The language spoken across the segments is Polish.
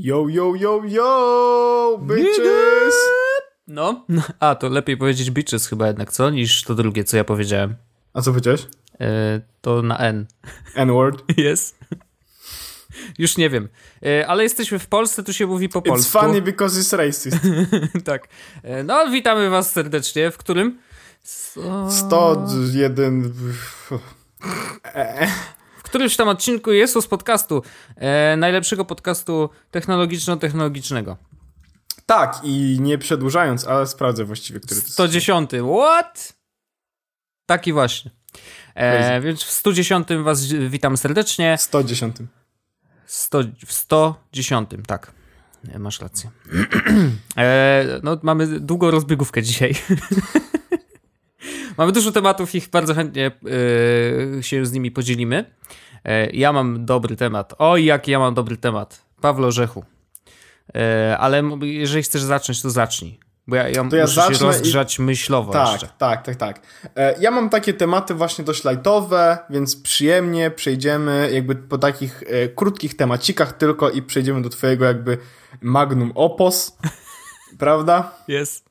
Yo, yo, yo, yo, bitches! No, a to lepiej powiedzieć bitches chyba jednak, co? Niż to drugie, co ja powiedziałem. A co powiedziałeś? E, to na N. N-word? Jest. Już nie wiem. E, ale jesteśmy w Polsce, tu się mówi po It's polsku. funny because it's racist. tak. E, no, witamy was serdecznie. W którym? So... 101... W którymś tam odcinku jest z podcastu. E, najlepszego podcastu technologiczno-technologicznego. Tak, i nie przedłużając, ale sprawdzę właściwie, który to jest. 110. What? Taki właśnie. E, więc w 110 was witam serdecznie. 110. 100, w 110, tak. E, Masz rację. E, no, mamy długą rozbiegówkę dzisiaj. mamy dużo tematów i bardzo chętnie e, się z nimi podzielimy. E, ja mam dobry temat. Oj, jaki ja mam dobry temat. Pawlo Orzechu. E, ale jeżeli chcesz zacząć, to zacznij. Bo ja, ja To ja muszę się zacznę i- rozgrzać myślowo Tak, jeszcze. tak, tak, tak. E, Ja mam takie tematy właśnie dość lightowe, więc przyjemnie przejdziemy jakby po takich e, krótkich temacikach tylko i przejdziemy do twojego jakby magnum opus, prawda? Jest.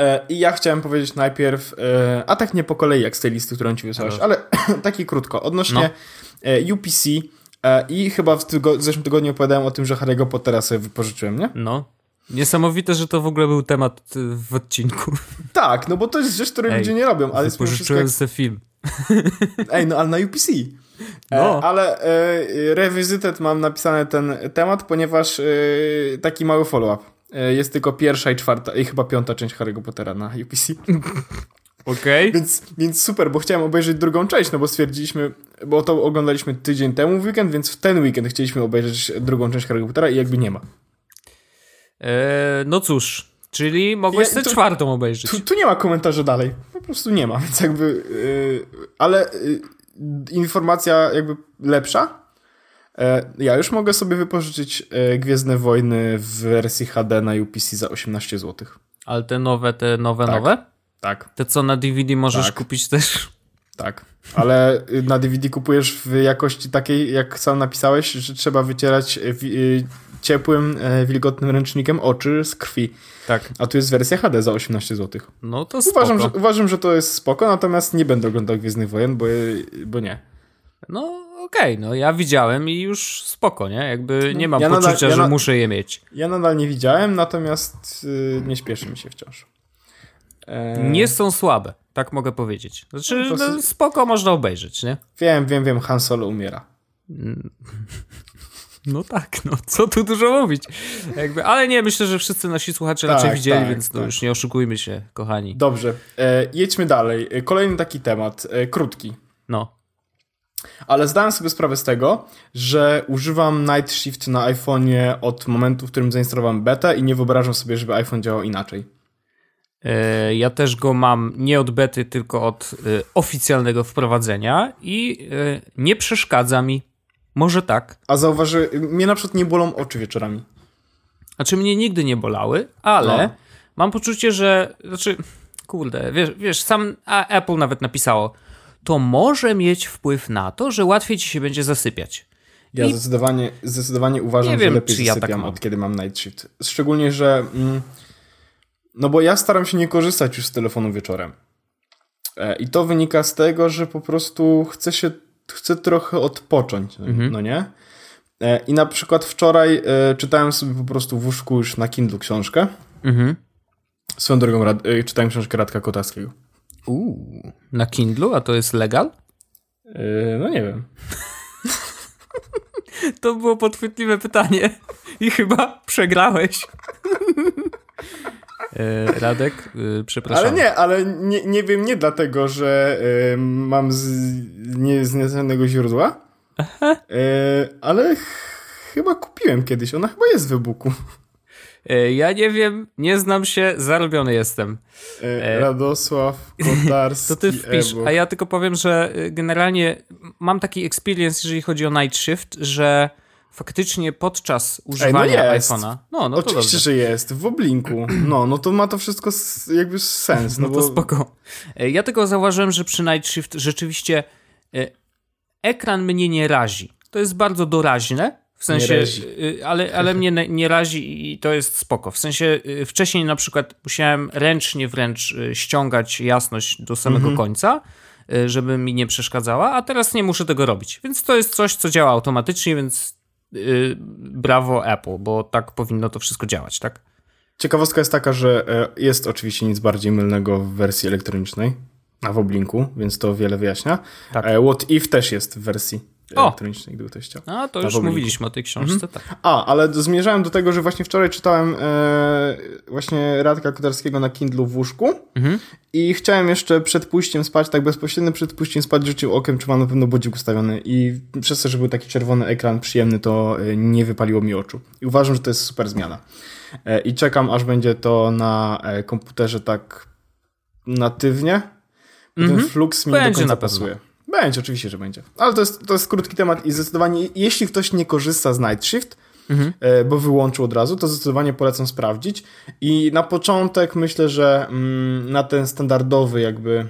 E, I ja chciałem powiedzieć najpierw, e, a tak nie po kolei jak z tej listy, którą ci wysłałeś, ale taki krótko, odnośnie e, UPC e, i chyba w, tygo- w zeszłym tygodniu opowiadałem o tym, że Harry'ego Pottera sobie wypożyczyłem, nie? No. Niesamowite, że to w ogóle był temat w odcinku. Tak, no bo to jest rzecz, której Ej, ludzie nie robią, ale jest wszystko sobie film. Ej, no ale na UPC. E, No. ale e, Revisited mam napisany ten temat, ponieważ e, taki mały follow-up. E, jest tylko pierwsza i czwarta, i chyba piąta część Harry'ego Pottera na UPC. Okej. więc, więc super, bo chciałem obejrzeć drugą część, no bo stwierdziliśmy, bo to oglądaliśmy tydzień temu w weekend, więc w ten weekend chcieliśmy obejrzeć drugą część Harry'ego Pottera i jakby nie ma. E, no cóż, czyli mogłeś Ja- to- czwartą obejrzeć. Tu, tu nie ma komentarza dalej. Po prostu nie ma, więc jakby. Yy, ale yy, informacja jakby lepsza. E, ja już mogę sobie wypożyczyć e, Gwiezdne Wojny w wersji HD na UPC za 18 zł. Ale te nowe, te nowe, Tak. nowe? Tak, Te co na DVD możesz Tak. kupić też? tak. Ale y, na DVD kupujesz w jakości takiej, jak sam napisałeś, że trzeba wycierać wi- y, ciepłym, e, wilgotnym ręcznikiem oczy z krwi. Tak. A tu jest wersja HD za 18 zł. No to spoko. Uważam że, uważam, że to jest spoko, natomiast nie będę oglądał Gwiezdnych Wojen, bo, bo nie. No okej, no ja widziałem i już spoko, nie? Jakby nie mam ja nadal- poczucia, ja że na- muszę je mieć. Ja nadal nie widziałem, natomiast y, nie śpieszy mi się wciąż. E, Nie są słabe, tak mogę powiedzieć. Znaczy, No no, spoko można obejrzeć, nie? Wiem, wiem, wiem, Han Solo umiera. No tak, no co tu dużo mówić. Jakby, ale nie, myślę, że wszyscy nasi słuchacze Tak, raczej widzieli, tak, więc no tak. już nie oszukujmy się, kochani. Dobrze, e, jedźmy dalej. E, Kolejny taki temat, e, krótki. No. Ale zdałem sobie sprawę z tego, że używam Night Shift na iPhone'ie od momentu, w którym zainstalowałem betę i nie wyobrażam sobie, żeby iPhone działał inaczej. E, Ja też go mam nie od bety, tylko od e, oficjalnego wprowadzenia i e, nie przeszkadza mi. Może tak. A zauważy, mnie na przykład nie bolą oczy wieczorami. Znaczy mnie nigdy nie bolały, ale No. mam poczucie, że znaczy kurde, wiesz, wiesz sam a Apple nawet napisało, to może mieć wpływ na to, że łatwiej ci się będzie zasypiać. Ja I- zdecydowanie, zdecydowanie uważam, Nie że wiem, lepiej czy ja tak zasypiam mam. od kiedy mam Night Shift. Szczególnie, że mm, no bo ja staram się nie korzystać już z telefonu wieczorem. E, I to wynika z tego, że po prostu chcę się, chcę trochę odpocząć, Mhm. no nie? E, I na przykład wczoraj e, czytałem sobie po prostu w łóżku już na Kindle książkę. Mhm. Swoją drogą czytałem książkę Radka Kotarskiego. Uuu. Na Kindlu, a to jest legal? E, no nie wiem. To było podchwytliwe pytanie i chyba przegrałeś. E, Radek, e, przepraszam. Ale nie, ale nie, nie wiem nie dlatego, że y, mam z nieznanego źródła, y, ale ch- chyba kupiłem kiedyś. Ona chyba jest w e-booku. E, Ja nie wiem, nie znam się, zarobiony jestem. Y, Radosław Kotarski To ty wpisz, a ja tylko powiem, że generalnie mam taki experience, jeżeli chodzi o Night Shift, że faktycznie podczas używania jest. iPhone'a. No, no Oczywiście, dobrze. że jest, w oblinku. No, no to ma to wszystko jakby sens. No, No to bo spoko. E, Ja tylko zauważyłem, że przy Night Shift rzeczywiście e, ekran mnie nie razi. To jest bardzo doraźne, W sensie, y, ale, ale mnie nie razi i to jest spoko. W sensie y, wcześniej na przykład musiałem ręcznie wręcz y, ściągać jasność do samego mhm. końca, żeby mi nie przeszkadzała, a teraz nie muszę tego robić. Więc to jest coś, co działa automatycznie, więc yy, brawo Apple, bo tak powinno to wszystko działać, tak? Ciekawostka jest taka, że e, jest oczywiście nic bardziej mylnego w wersji elektronicznej, a w oblinku, więc to wiele wyjaśnia. Tak. E, What If też jest w wersji elektronicznej, gdyby ktoś chciał. A, to już mówiliśmy o tej książce, mhm. tak. A, ale zmierzałem do tego, że właśnie wczoraj czytałem e, właśnie Radka Kotarskiego na Kindlu w łóżku mhm. i chciałem jeszcze przed pójściem spać, tak bezpośrednio przed pójściem spać rzucił okiem, czy ma na pewno budzik ustawiony i przez to, że był taki czerwony ekran przyjemny, to e, nie wypaliło mi oczu. I uważam, że to jest super zmiana. E, I czekam, aż będzie to na e, komputerze tak natywnie. Mhm. Ten flux mi będzie do końca pasuje. Będzie, oczywiście, że będzie. Ale to jest, to jest krótki temat i zdecydowanie, jeśli ktoś nie korzysta z Night Shift, mhm. E, bo wyłączył od razu, to zdecydowanie polecam sprawdzić. I na początek myślę, że mm, na ten standardowy jakby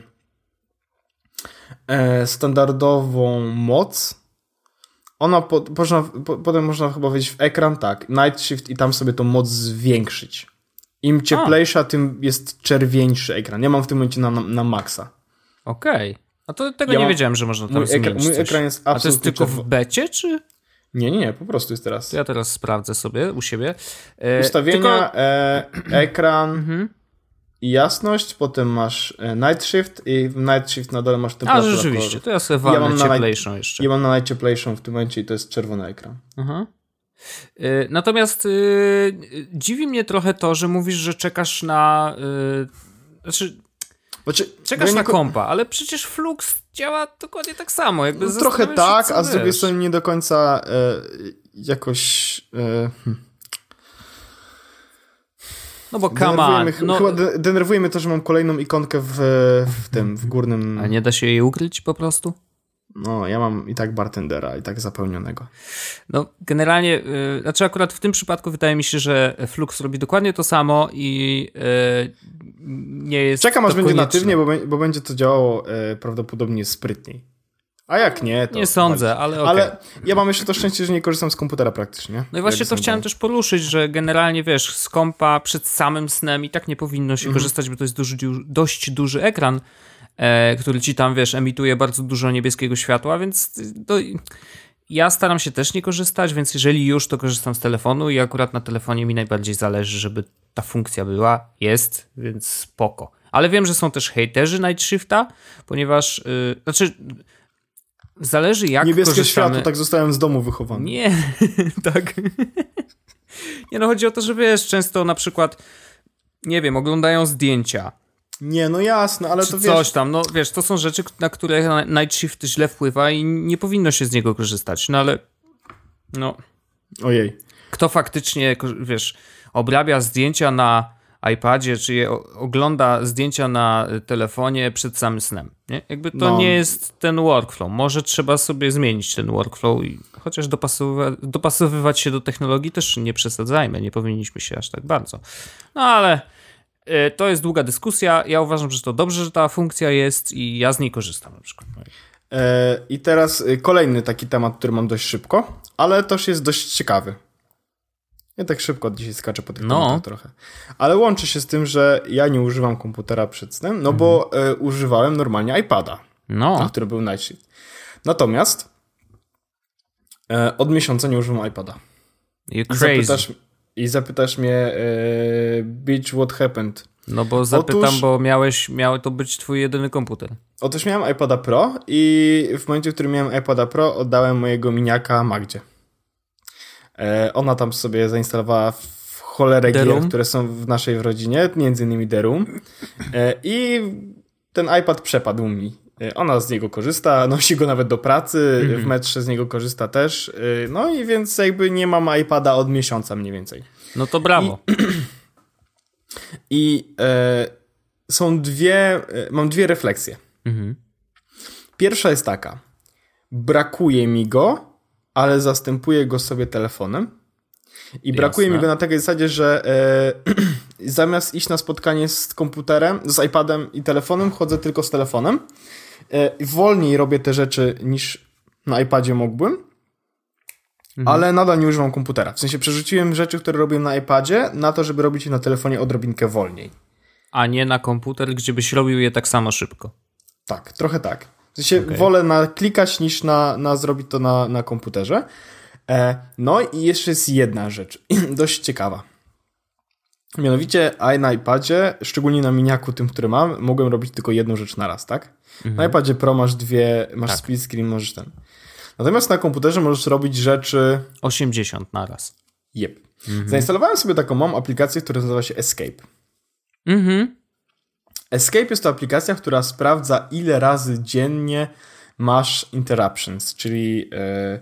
e, standardową moc ona po, można, po, potem można chyba wejść w ekran, tak, Night Shift i tam sobie tą moc zwiększyć. Im cieplejsza, A. tym jest czerwieńszy ekran. Ja mam w tym momencie na, na, na maksa. Okej. Okay. A to tego ja nie mam, wiedziałem, że można tam mój zmienić ekran, Mój ekran jest absolutnie... A to jest tylko w becie, czy... Nie, nie, nie, po prostu jest teraz. To ja teraz sprawdzę sobie u siebie. E, Ustawienia, tylko... e, ekran mhm. i jasność, potem masz e, Night Shift i w Night Shift na dole masz temperaturę A, rzeczywiście, kolorów. to ja sobie ja mam cieplejszą jeszcze. Ja mam na najcieplejszą w tym momencie i to jest czerwony ekran. Aha. E, natomiast y, dziwi mnie trochę to, że mówisz, że czekasz na... Y, znaczy, znaczy, Czekasz na kompa, ale przecież Flux działa dokładnie tak samo. Jakby no, trochę tak, a z drugiej strony nie do końca e, jakoś... E, hmm. No bo come no... Chyba denerwuje mnie to, że mam kolejną ikonkę w, w tym, w górnym... A nie da się jej ukryć po prostu? No, ja mam i tak bartendera, i tak zapełnionego. No, generalnie, yy, znaczy akurat w tym przypadku wydaje mi się, że Flux robi dokładnie to samo i yy, nie jest. Czekam aż będzie natywnie, bo, bo będzie to działało yy, prawdopodobnie sprytniej. A jak nie, to. Nie sądzę, ale. Okay. Ale ja mam jeszcze to szczęście, że nie korzystam z komputera praktycznie. No i właśnie to chciałem też poruszyć, że generalnie wiesz, z kompa przed samym snem i tak nie powinno się mm -hmm. korzystać, bo to jest duży, dość duży ekran e, który ci tam, wiesz, emituje bardzo dużo niebieskiego światła, więc to, ja staram się też nie korzystać, więc jeżeli już, to korzystam z telefonu i akurat na telefonie mi najbardziej zależy, żeby ta funkcja była, jest, więc spoko. Ale wiem, że są też hejterzy Night Shifta, ponieważ, yy, znaczy, zależy jak Niebieskie korzystamy. światło, tak zostałem z domu wychowany. Nie, tak. nie no, chodzi o to, że wiesz, często na przykład, nie wiem, oglądają zdjęcia, nie, no jasne, ale to wiesz... coś tam, no wiesz, to są rzeczy, na które Night Shift źle wpływa i nie powinno się z niego korzystać, no ale no... Ojej. Kto faktycznie, wiesz, obrabia zdjęcia na iPadzie, czy je ogląda zdjęcia na telefonie przed samym snem, nie? Jakby to no. nie jest ten workflow. Może trzeba sobie zmienić ten workflow i chociaż dopasowywać, dopasowywać się do technologii też nie przesadzajmy, nie powinniśmy się aż tak bardzo. No ale to jest długa dyskusja. Ja uważam, że to dobrze, że ta funkcja jest i ja z niej korzystam na przykład. E, I teraz y, kolejny taki temat, który mam dość szybko, ale też jest dość ciekawy. Ja tak szybko dzisiaj skaczę po tych no. trochę. Ale łączy się z tym, że ja nie używam komputera przed snem, no mhm. bo e, używałem normalnie iPada, no. na którym był Night Shift. Natomiast e, od miesiąca nie używam iPada. You're crazy. Zapytasz, i zapytasz mnie, e, Bitch, what happened? No bo zapytam, Otóż, bo miałeś, miał to być twój jedyny komputer. Otóż miałem iPada Pro i w momencie, w którym miałem iPada Pro, oddałem mojego miniaka Magdzie. E, ona tam sobie zainstalowała w cholerę gier, które są w naszej rodzinie, między innymi Room. E, I ten iPad przepadł mi. E, ona z niego korzysta, nosi go nawet do pracy, mm -hmm. w metrze z niego korzysta też. E, no i więc jakby nie mam iPada od miesiąca mniej więcej. No to brawo. I, i e, są dwie, e, mam dwie refleksje. Mm -hmm. Pierwsza jest taka. Brakuje mi go, ale zastępuję go sobie telefonem. I brakuje Jasne. mi go na takiej zasadzie, że e, zamiast iść na spotkanie z komputerem, z iPadem i telefonem, chodzę tylko z telefonem. E, wolniej robię te rzeczy niż na iPadzie mógłbym. mhm. ale nadal nie używam komputera. W sensie przerzuciłem rzeczy, które robiłem na iPadzie na to, żeby robić je na telefonie odrobinkę wolniej. A nie na komputer, gdzie byś robił je tak samo szybko. Tak, trochę tak. W sensie okay. wolę naklikać niż na, na zrobić to na, na komputerze. E, no i jeszcze jest jedna rzecz, dość ciekawa. Mianowicie na iPadzie, szczególnie na miniaku tym, który mam, mogłem robić tylko jedną rzecz na raz, tak? Mhm. Na iPadzie Pro masz dwie, masz tak. split screen, możesz ten. Natomiast na komputerze możesz robić rzeczy... 80 na raz. Yep. Mhm. Zainstalowałem sobie taką mam aplikację, która nazywa się Escape. Mhm. Escape jest to aplikacja, która sprawdza, ile razy dziennie masz interruptions, czyli yy,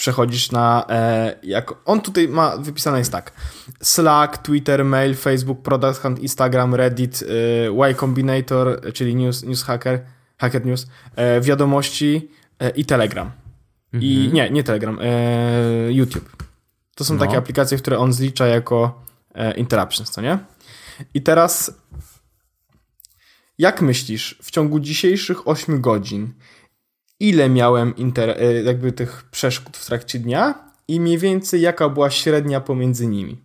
przechodzisz na. E, jak on tutaj ma wypisane jest tak: Slack, Twitter, Mail, Facebook, Product Hunt, Instagram, Reddit, e, Y Combinator, czyli News, news Hacker, Hacker News, e, wiadomości e, i Telegram. Mhm. I nie, nie Telegram, e, YouTube. To są no. takie aplikacje, które on zlicza jako e, interruptions, co nie? I teraz. Jak myślisz, w ciągu dzisiejszych 8 godzin, ile miałem inter, e, jakby tych przeszkód w trakcie dnia i mniej więcej jaka była średnia pomiędzy nimi.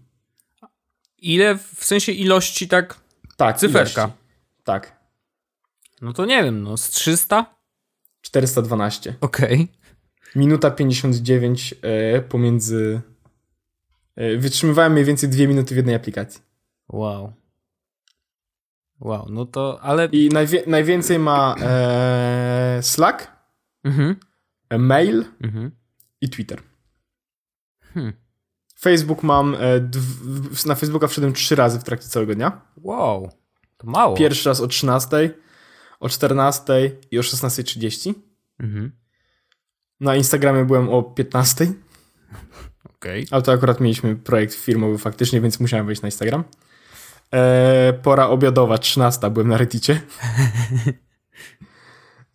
Ile w sensie ilości tak? Tak, cyferka. Ilości. Tak. No to nie wiem, no z 300? 412. Okej. Okay. Minuta 59 e, pomiędzy. E, wytrzymywałem mniej więcej dwie minuty w jednej aplikacji. Wow. Wow, no to ale. I najwie najwięcej ma e, Slack, mhm. mail mhm. i Twitter. Hmm. Facebook mam, e, na Facebooka wszedłem trzy razy w trakcie całego dnia. Wow, to mało. Pierwszy raz o 13, o 14 i o 16.30. Mhm. Na Instagramie byłem o 15. Okay. Ale to akurat mieliśmy projekt firmowy faktycznie, więc musiałem wejść na Instagram. E, pora obiadowa, 13, byłem na Reddicie.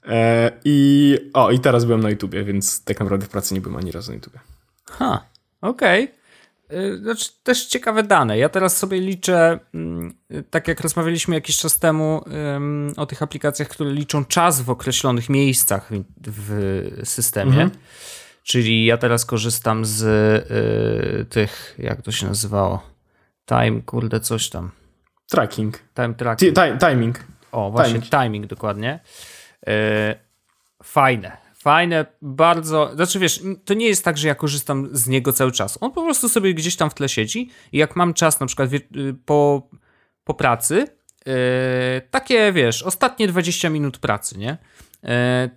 E, I o, i teraz byłem na YouTubie, więc tak naprawdę w pracy nie byłem ani razu na YouTubie. Ha, okej. Okay. Znaczy, też ciekawe dane. Ja teraz sobie liczę, mm, tak jak rozmawialiśmy jakiś czas temu o tych aplikacjach, które liczą czas w określonych miejscach w systemie. Mhm. Czyli ja teraz korzystam z y, tych, jak to się nazywało? Time, kurde, coś tam. Tracking. Time tracking. T timing. O, właśnie, timing, timing dokładnie. E, fajne. Fajne, bardzo. Znaczy wiesz, to nie jest tak, że ja korzystam z niego cały czas. On po prostu sobie gdzieś tam w tle siedzi i jak mam czas na przykład y, po, po pracy, yy, takie wiesz, ostatnie 20 minut pracy, nie? Yy,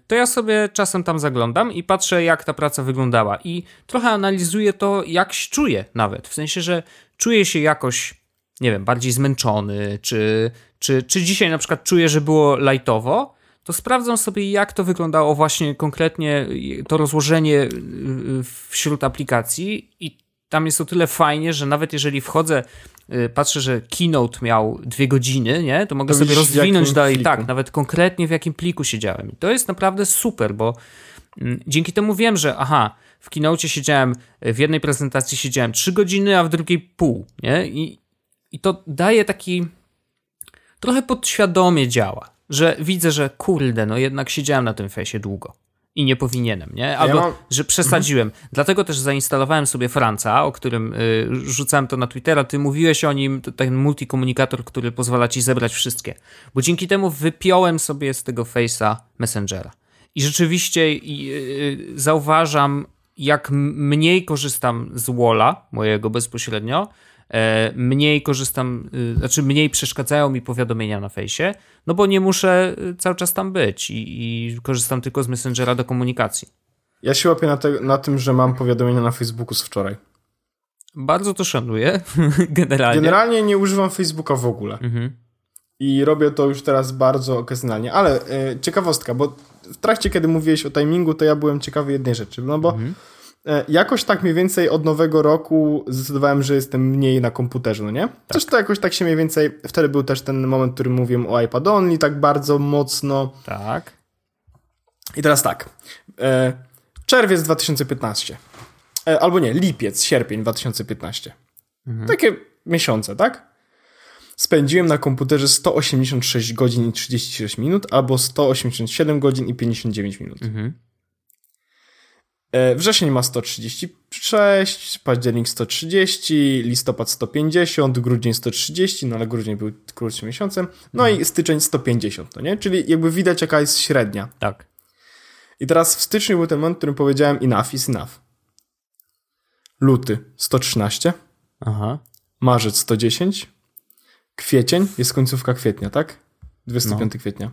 to ja sobie czasem tam zaglądam i patrzę, jak ta praca wyglądała. I trochę analizuję to, jak się czuję nawet. W sensie, że czuję się jakoś, nie wiem, bardziej zmęczony, czy, czy, czy dzisiaj na przykład czuję, że było lightowo to sprawdzam sobie, jak to wyglądało właśnie konkretnie to rozłożenie y, y, wśród aplikacji i tam jest o tyle fajnie, że nawet jeżeli wchodzę, y, patrzę, że Keynote miał dwie godziny, nie, to mogę to sobie rozwinąć dalej, pliku. tak, nawet konkretnie w jakim pliku siedziałem. I to jest naprawdę super, bo mm, dzięki temu wiem, że aha, w Keynote siedziałem, w jednej prezentacji siedziałem trzy godziny, a w drugiej pół, nie, i, i to daje taki, trochę podświadomie działa że widzę, że kurde, no jednak siedziałem na tym fejsie długo i nie powinienem, nie? Albo, ja mam... że przesadziłem. Mhm. Dlatego też zainstalowałem sobie Franca, o którym y, rzucałem to na Twittera. Ty mówiłeś o nim, ten multikomunikator, który pozwala ci zebrać wszystkie. Bo dzięki temu wypiąłem sobie z tego face'a Messengera. I rzeczywiście y, y, zauważam, jak mniej korzystam z Walla, mojego bezpośrednio, mniej korzystam, y, znaczy mniej przeszkadzają mi powiadomienia na fejsie, no bo nie muszę y, cały czas tam być i, i korzystam tylko z Messengera do komunikacji. Ja się łapię na, te, na tym, że mam powiadomienia na Facebooku z wczoraj. Bardzo to szanuję, generalnie. Generalnie nie używam Facebooka w ogóle. Mhm. I robię to już teraz bardzo okazjonalnie. Ale e, ciekawostka, bo w trakcie, kiedy mówiłeś o timingu, to ja byłem ciekawy jednej rzeczy. No bo mhm. E, jakoś tak mniej więcej od nowego roku zdecydowałem, że jestem mniej na komputerze, no nie? Tak. To jakoś tak się mniej więcej, wtedy był też ten moment, w którym mówiłem o iPad Only tak bardzo mocno. Tak. I teraz tak. E, czerwiec 2015. E, albo nie, lipiec, sierpień 2015. Mhm. Takie miesiące, tak? Spędziłem na komputerze 186 godzin i 36 minut, albo 187 godzin i 59 minut. Mhm. E, wrzesień ma 136, październik 130, listopad 150, grudzień 130, no ale grudzień był krótszym miesiącem, no i styczeń 150, no nie? Czyli jakby widać jaka jest średnia. Tak. I teraz w styczniu był ten moment, w którym powiedziałem enough is enough. Luty 113, Aha. marzec 110, kwiecień, jest końcówka kwietnia, tak? 25 kwietnia.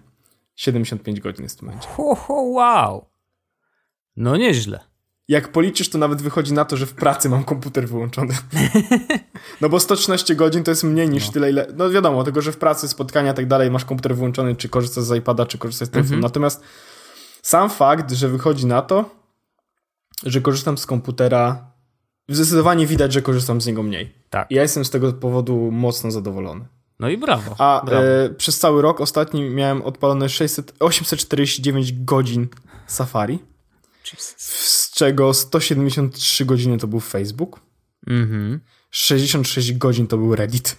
75 godzin jest w tym momencie. Ho, ho, wow. No nieźle. Jak policzysz, to nawet wychodzi na to, że w pracy mam komputer wyłączony. No bo 113 godzin to jest mniej niż No. tyle, ile... No wiadomo, tego, że w pracy, spotkania i tak dalej masz komputer wyłączony, czy korzystasz z iPada, czy korzystasz z telefonu. Mhm. Natomiast sam fakt, że wychodzi na to, że korzystam z komputera, zdecydowanie widać, że korzystam z niego mniej. Tak. I ja jestem z tego powodu mocno zadowolony. No i brawo. A brawo. e, przez cały rok ostatni miałem odpalone 600, 849 godzin Safari. Z czego 173 godziny to był Facebook, Mhm. 66 godzin to był Reddit.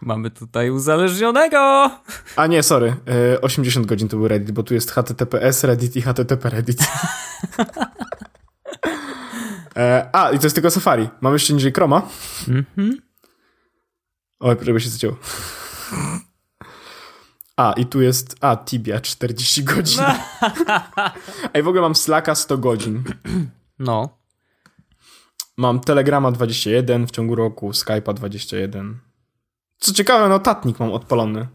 Mamy tutaj uzależnionego. A nie, sorry, e, 80 godzin to był Reddit, bo tu jest HTTPS Reddit i HTTP Reddit. e, a, i to jest tylko Safari. Mam jeszcze niżej Chroma. Mhm. Oj, żeby się zacięło. A, i tu jest, a, Tibia 40 godzin. a i w ogóle mam Slacka 100 godzin. No. Mam Telegrama 21 w ciągu roku, Skype'a 21. Co ciekawe, notatnik mam odpalony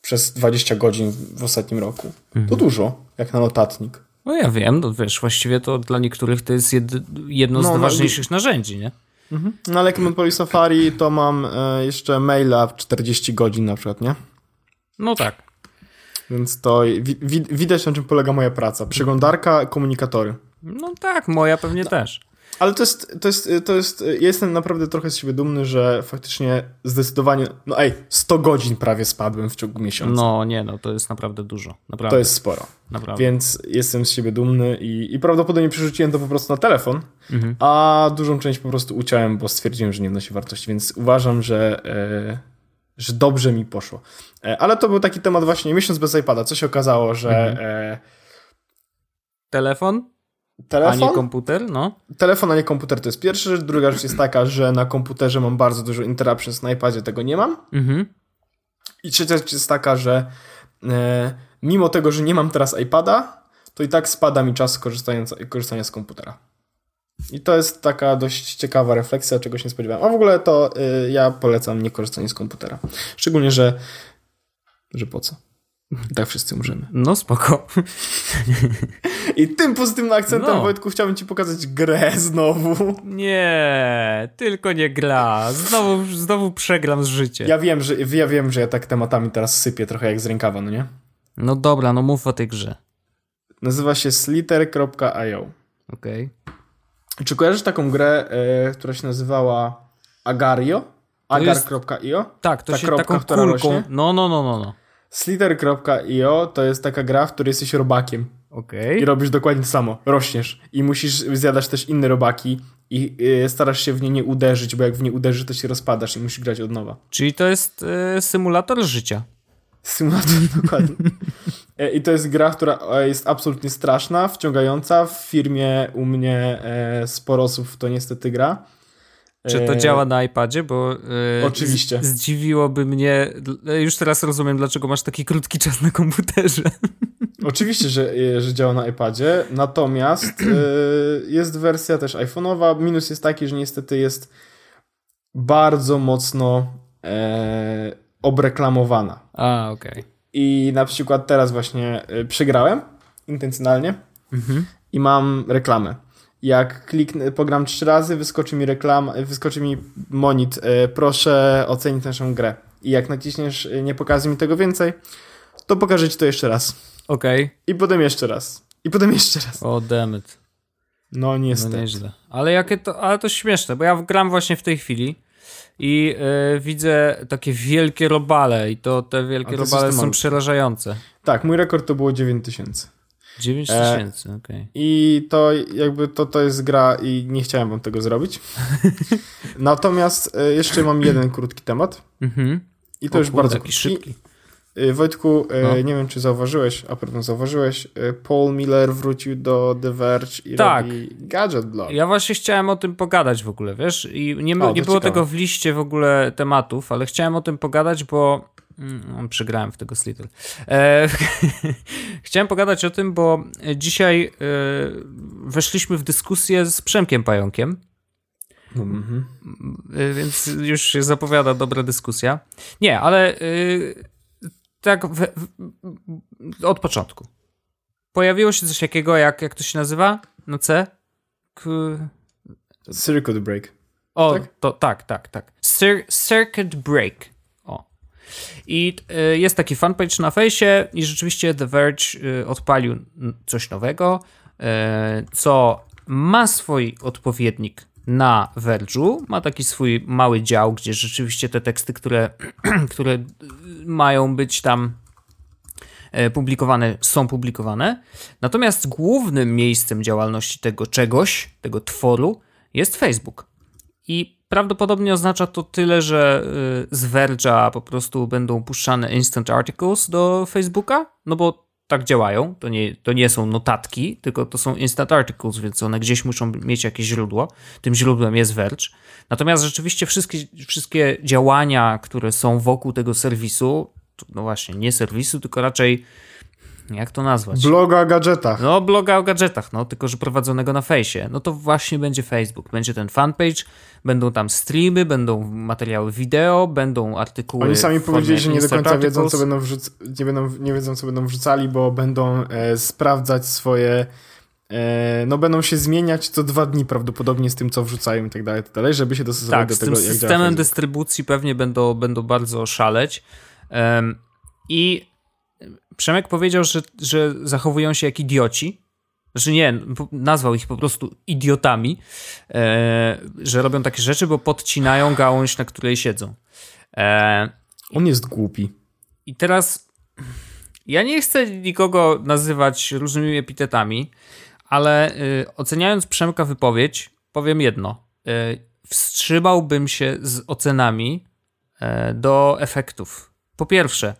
przez 20 godzin w ostatnim roku. To dużo, jak na notatnik. No ja wiem, no wiesz, właściwie to dla niektórych to jest jed, jedno No, z no, ważniejszych narzędzi, nie? No ale jak mam Safari, to mam e, jeszcze maila 40 godzin na przykład, nie? No tak. Więc to wi wi widać na czym polega moja praca. Przeglądarka, komunikatory. No tak, moja pewnie też. Ale to jest, to jest, to jest, ja jestem naprawdę trochę z siebie dumny, że faktycznie zdecydowanie, no ej, 100 godzin prawie spadłem w ciągu miesiąca. No nie, no to jest naprawdę dużo. Naprawdę. To jest sporo. naprawdę. Więc jestem z siebie dumny i, i prawdopodobnie przerzuciłem to po prostu na telefon, Mhm. a dużą część po prostu uciąłem, bo stwierdziłem, że nie wnosi wartości, więc uważam, że, e, że dobrze mi poszło. E, ale to był taki temat właśnie miesiąc bez iPada. Co się okazało, że Mhm. e, Telefon, telefon, a nie komputer, no. telefon, a nie komputer to jest pierwsza rzecz. Druga rzecz jest taka, że na komputerze mam bardzo dużo interruptions, na iPadzie tego nie mam. Mhm. I trzecia rzecz jest taka, że e, mimo tego, że nie mam teraz iPada, to i tak spada mi czas korzystania, korzystania z komputera. I to jest taka dość ciekawa refleksja, czegoś nie spodziewałem. A w ogóle to y, ja polecam nie korzystanie z komputera. Szczególnie, że że po co? I tak wszyscy umrzemy. No spoko. I tym pozytywnym akcentem, No. Wojtku, chciałbym ci pokazać grę znowu. Nie, tylko nie gra. Znowu, znowu przegram z życiem. Ja wiem, że ja wiem, że ja tak tematami teraz sypię trochę jak z rękawa, no nie? No dobra, no mów o tej grze. Nazywa się slither.io. Okej. Czy kojarzysz taką grę, e, która się nazywała Agario? Agar.io? Tak, to Ta się kropka, taką która kulką. No, no, no, no, no. Slither.io to jest taka gra, w której jesteś robakiem Okej. i robisz dokładnie to samo. Rośniesz i musisz zjadać też inne robaki i e, starasz się w nie nie uderzyć, bo jak w nie uderzysz, to się rozpadasz i musisz grać od nowa. Czyli to jest e, symulator życia. Symulator dokładnie. E, I to jest gra, która e, jest absolutnie straszna, wciągająca. W firmie u mnie e, sporo osób w to niestety gra. Czy to działa na iPadzie? Bo Oczywiście. Zdziwiłoby mnie. Już teraz rozumiem, dlaczego masz taki krótki czas na komputerze. Oczywiście, że, że działa na iPadzie, natomiast jest wersja też iPhone'owa. Minus jest taki, że niestety jest bardzo mocno obreklamowana. A, okej. I na przykład teraz właśnie e, przegrałem intencjonalnie Mhm. i mam reklamę. Jak kliknę, pogram trzy razy, wyskoczy mi reklama, wyskoczy mi monit, e, proszę ocenić naszą grę. I jak naciśniesz, nie pokaże mi tego więcej, to pokażę ci to jeszcze raz. Okej. I potem jeszcze raz. I potem jeszcze raz. O, dammit. No No niestety. nieźle. Ale jakie to, ale to śmieszne, bo ja gram właśnie w tej chwili i e, widzę takie wielkie robale i to te wielkie robale są przerażające. Tak, mój rekord to było 9000. 9 E, tysięcy, okej. I to jakby to, to jest gra i nie chciałem wam tego zrobić. Natomiast e, jeszcze mam jeden krótki temat. Mhm. I to O już kurde, bardzo krótki. szybki. Y, Wojtku, y, no. nie wiem czy zauważyłeś, a pewno zauważyłeś, y, Paul Miller wrócił do The Verge i tak. robi Gadget Blog. Ja właśnie chciałem o tym pogadać w ogóle, wiesz? I nie, o, nie było ciekawe. tego w liście w ogóle tematów, ale chciałem o tym pogadać, bo Mm, przegrałem w tego Slittle. E, chciałem pogadać o tym, bo dzisiaj e, weszliśmy w dyskusję z Przemkiem Pająkiem. Mm-hmm. E, więc już się zapowiada dobra dyskusja. Nie, ale e, tak w, w, od początku. Pojawiło się coś takiego, jak, jak to się nazywa na C? K... Circuit break. O, tak? to tak, tak, tak. Cir circuit break. I y, jest taki fanpage na fejsie i rzeczywiście The Verge y, odpalił coś nowego, y, co ma swój odpowiednik na Verge'u. Ma taki swój mały dział, gdzie rzeczywiście te teksty, które, które mają być tam publikowane, są publikowane. Natomiast głównym miejscem działalności tego czegoś, tego tworu jest Facebook. I Prawdopodobnie oznacza to tyle, że y, z Verge'a po prostu będą puszczane instant articles do Facebooka, no bo tak działają. To nie, to nie są notatki, tylko to są instant articles, więc one gdzieś muszą mieć jakieś źródło. Tym źródłem jest Verge. Natomiast rzeczywiście wszystkie, wszystkie działania, które są wokół tego serwisu, no właśnie, nie serwisu, tylko raczej jak to nazwać? Bloga o gadżetach. No, bloga o gadżetach, no, tylko że prowadzonego na fejsie. No to właśnie będzie Facebook. Będzie ten fanpage, będą tam streamy, będą materiały wideo, będą artykuły. Oni sami powiedzieli, że nie do końca wiedzą, co będą nie, będą, nie wiedzą, co będą wrzucali, bo będą e, sprawdzać swoje. E, no, będą się zmieniać co dwa dni prawdopodobnie z tym, co wrzucają i tak dalej, tak dalej, żeby się dostosować tak, do tego, jak z tym systemem dystrybucji pewnie będą, będą bardzo szaleć. Um, I Przemek powiedział, że, że zachowują się jak idioci. Znaczy nie, nazwał ich po prostu idiotami, e, że robią takie rzeczy, bo podcinają gałąź, na której siedzą. E, On jest głupi. I teraz ja nie chcę nikogo nazywać różnymi epitetami, ale y, oceniając Przemka wypowiedź, powiem jedno. Y, wstrzymałbym się z ocenami y, do efektów. Po pierwsze,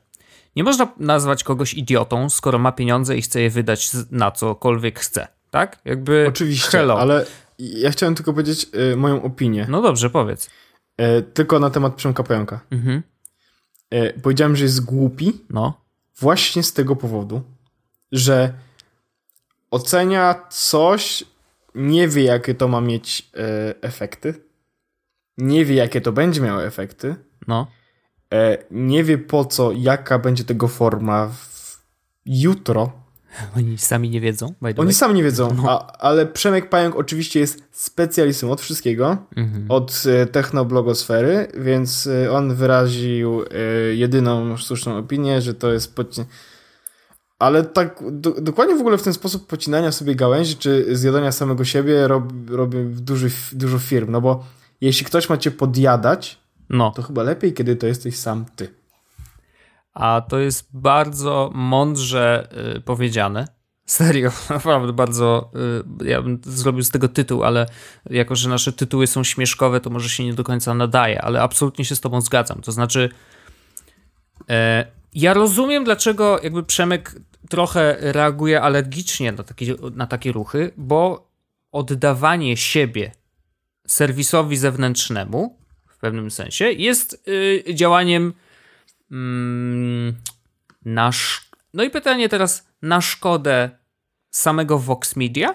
nie można nazwać kogoś idiotą, skoro ma pieniądze i chce je wydać na cokolwiek chce, tak? Jakby. Oczywiście, hello. ale ja chciałem tylko powiedzieć y, moją opinię. No dobrze, powiedz. Y, tylko na temat Przemka Pająka. Mhm. Y, powiedziałem, że jest głupi. No. Właśnie z tego powodu, że ocenia coś, nie wie, jakie to ma mieć efekty. Nie wie, jakie to będzie miało efekty. No. E, nie wie po co, jaka będzie tego forma jutro. Oni sami nie wiedzą. Oni sami nie wiedzą, no. a, ale Przemek Pająk oczywiście jest specjalistą od wszystkiego, mhm. od e, technoblogosfery, więc e, on wyraził jedyną słuszną opinię, że to jest ale tak do, dokładnie w ogóle w ten sposób pocinania sobie gałęzi, czy zjadania samego siebie robi, robi duży, dużo firm, no bo jeśli ktoś ma cię podjadać, no. To chyba lepiej, kiedy to jesteś sam ty. A to jest bardzo mądrze y, powiedziane. Serio, naprawdę bardzo. Y, ja bym zrobił z tego tytuł, ale jako, że nasze tytuły są śmieszkowe, to może się nie do końca nadaje, ale absolutnie się z Tobą zgadzam. To znaczy, e, ja rozumiem, dlaczego jakby Przemek trochę reaguje alergicznie na takie, na takie ruchy, bo oddawanie siebie serwisowi zewnętrznemu w pewnym sensie, jest y, działaniem mm, na. No i pytanie teraz, na szkodę samego Vox Media,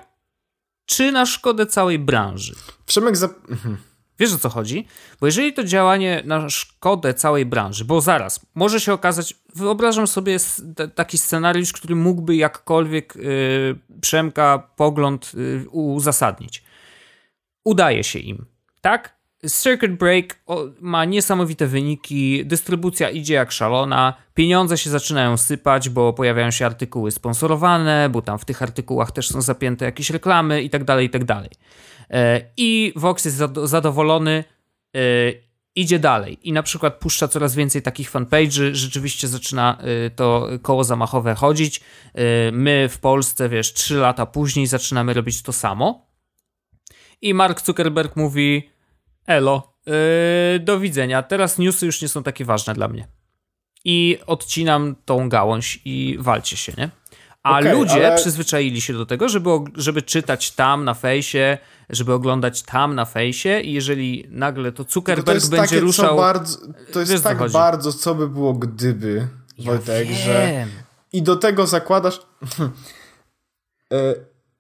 czy na szkodę całej branży? Przemek za... Mhm. Wiesz o co chodzi? Bo jeżeli to działanie na szkodę całej branży, bo zaraz, może się okazać, wyobrażam sobie taki scenariusz, który mógłby jakkolwiek yy, Przemka pogląd yy, uzasadnić. Udaje się im, tak? Circuit Break ma niesamowite wyniki, dystrybucja idzie jak szalona, pieniądze się zaczynają sypać, bo pojawiają się artykuły sponsorowane, bo tam w tych artykułach też są zapięte jakieś reklamy i tak dalej, i tak. E, I Vox jest zadowolony, e, idzie dalej i na przykład puszcza coraz więcej takich fanpage'y, rzeczywiście zaczyna e, to koło zamachowe chodzić. My w Polsce, wiesz, trzy lata później zaczynamy robić to samo. I Mark Zuckerberg mówi Elo, yy, do widzenia. Teraz newsy już nie są takie ważne dla mnie. i odcinam tą gałąź i walcie się, nie? A Okej, ludzie ale- przyzwyczaili się do tego, żeby, żeby czytać tam na fejsie, żeby oglądać tam na fejsie i jeżeli nagle to Zuckerberg to jest będzie takie, ruszał... bardzo, to jest Wiesz, tak bardzo, co by było gdyby, Wojtek, że... Wiem. I do tego zakładasz. E,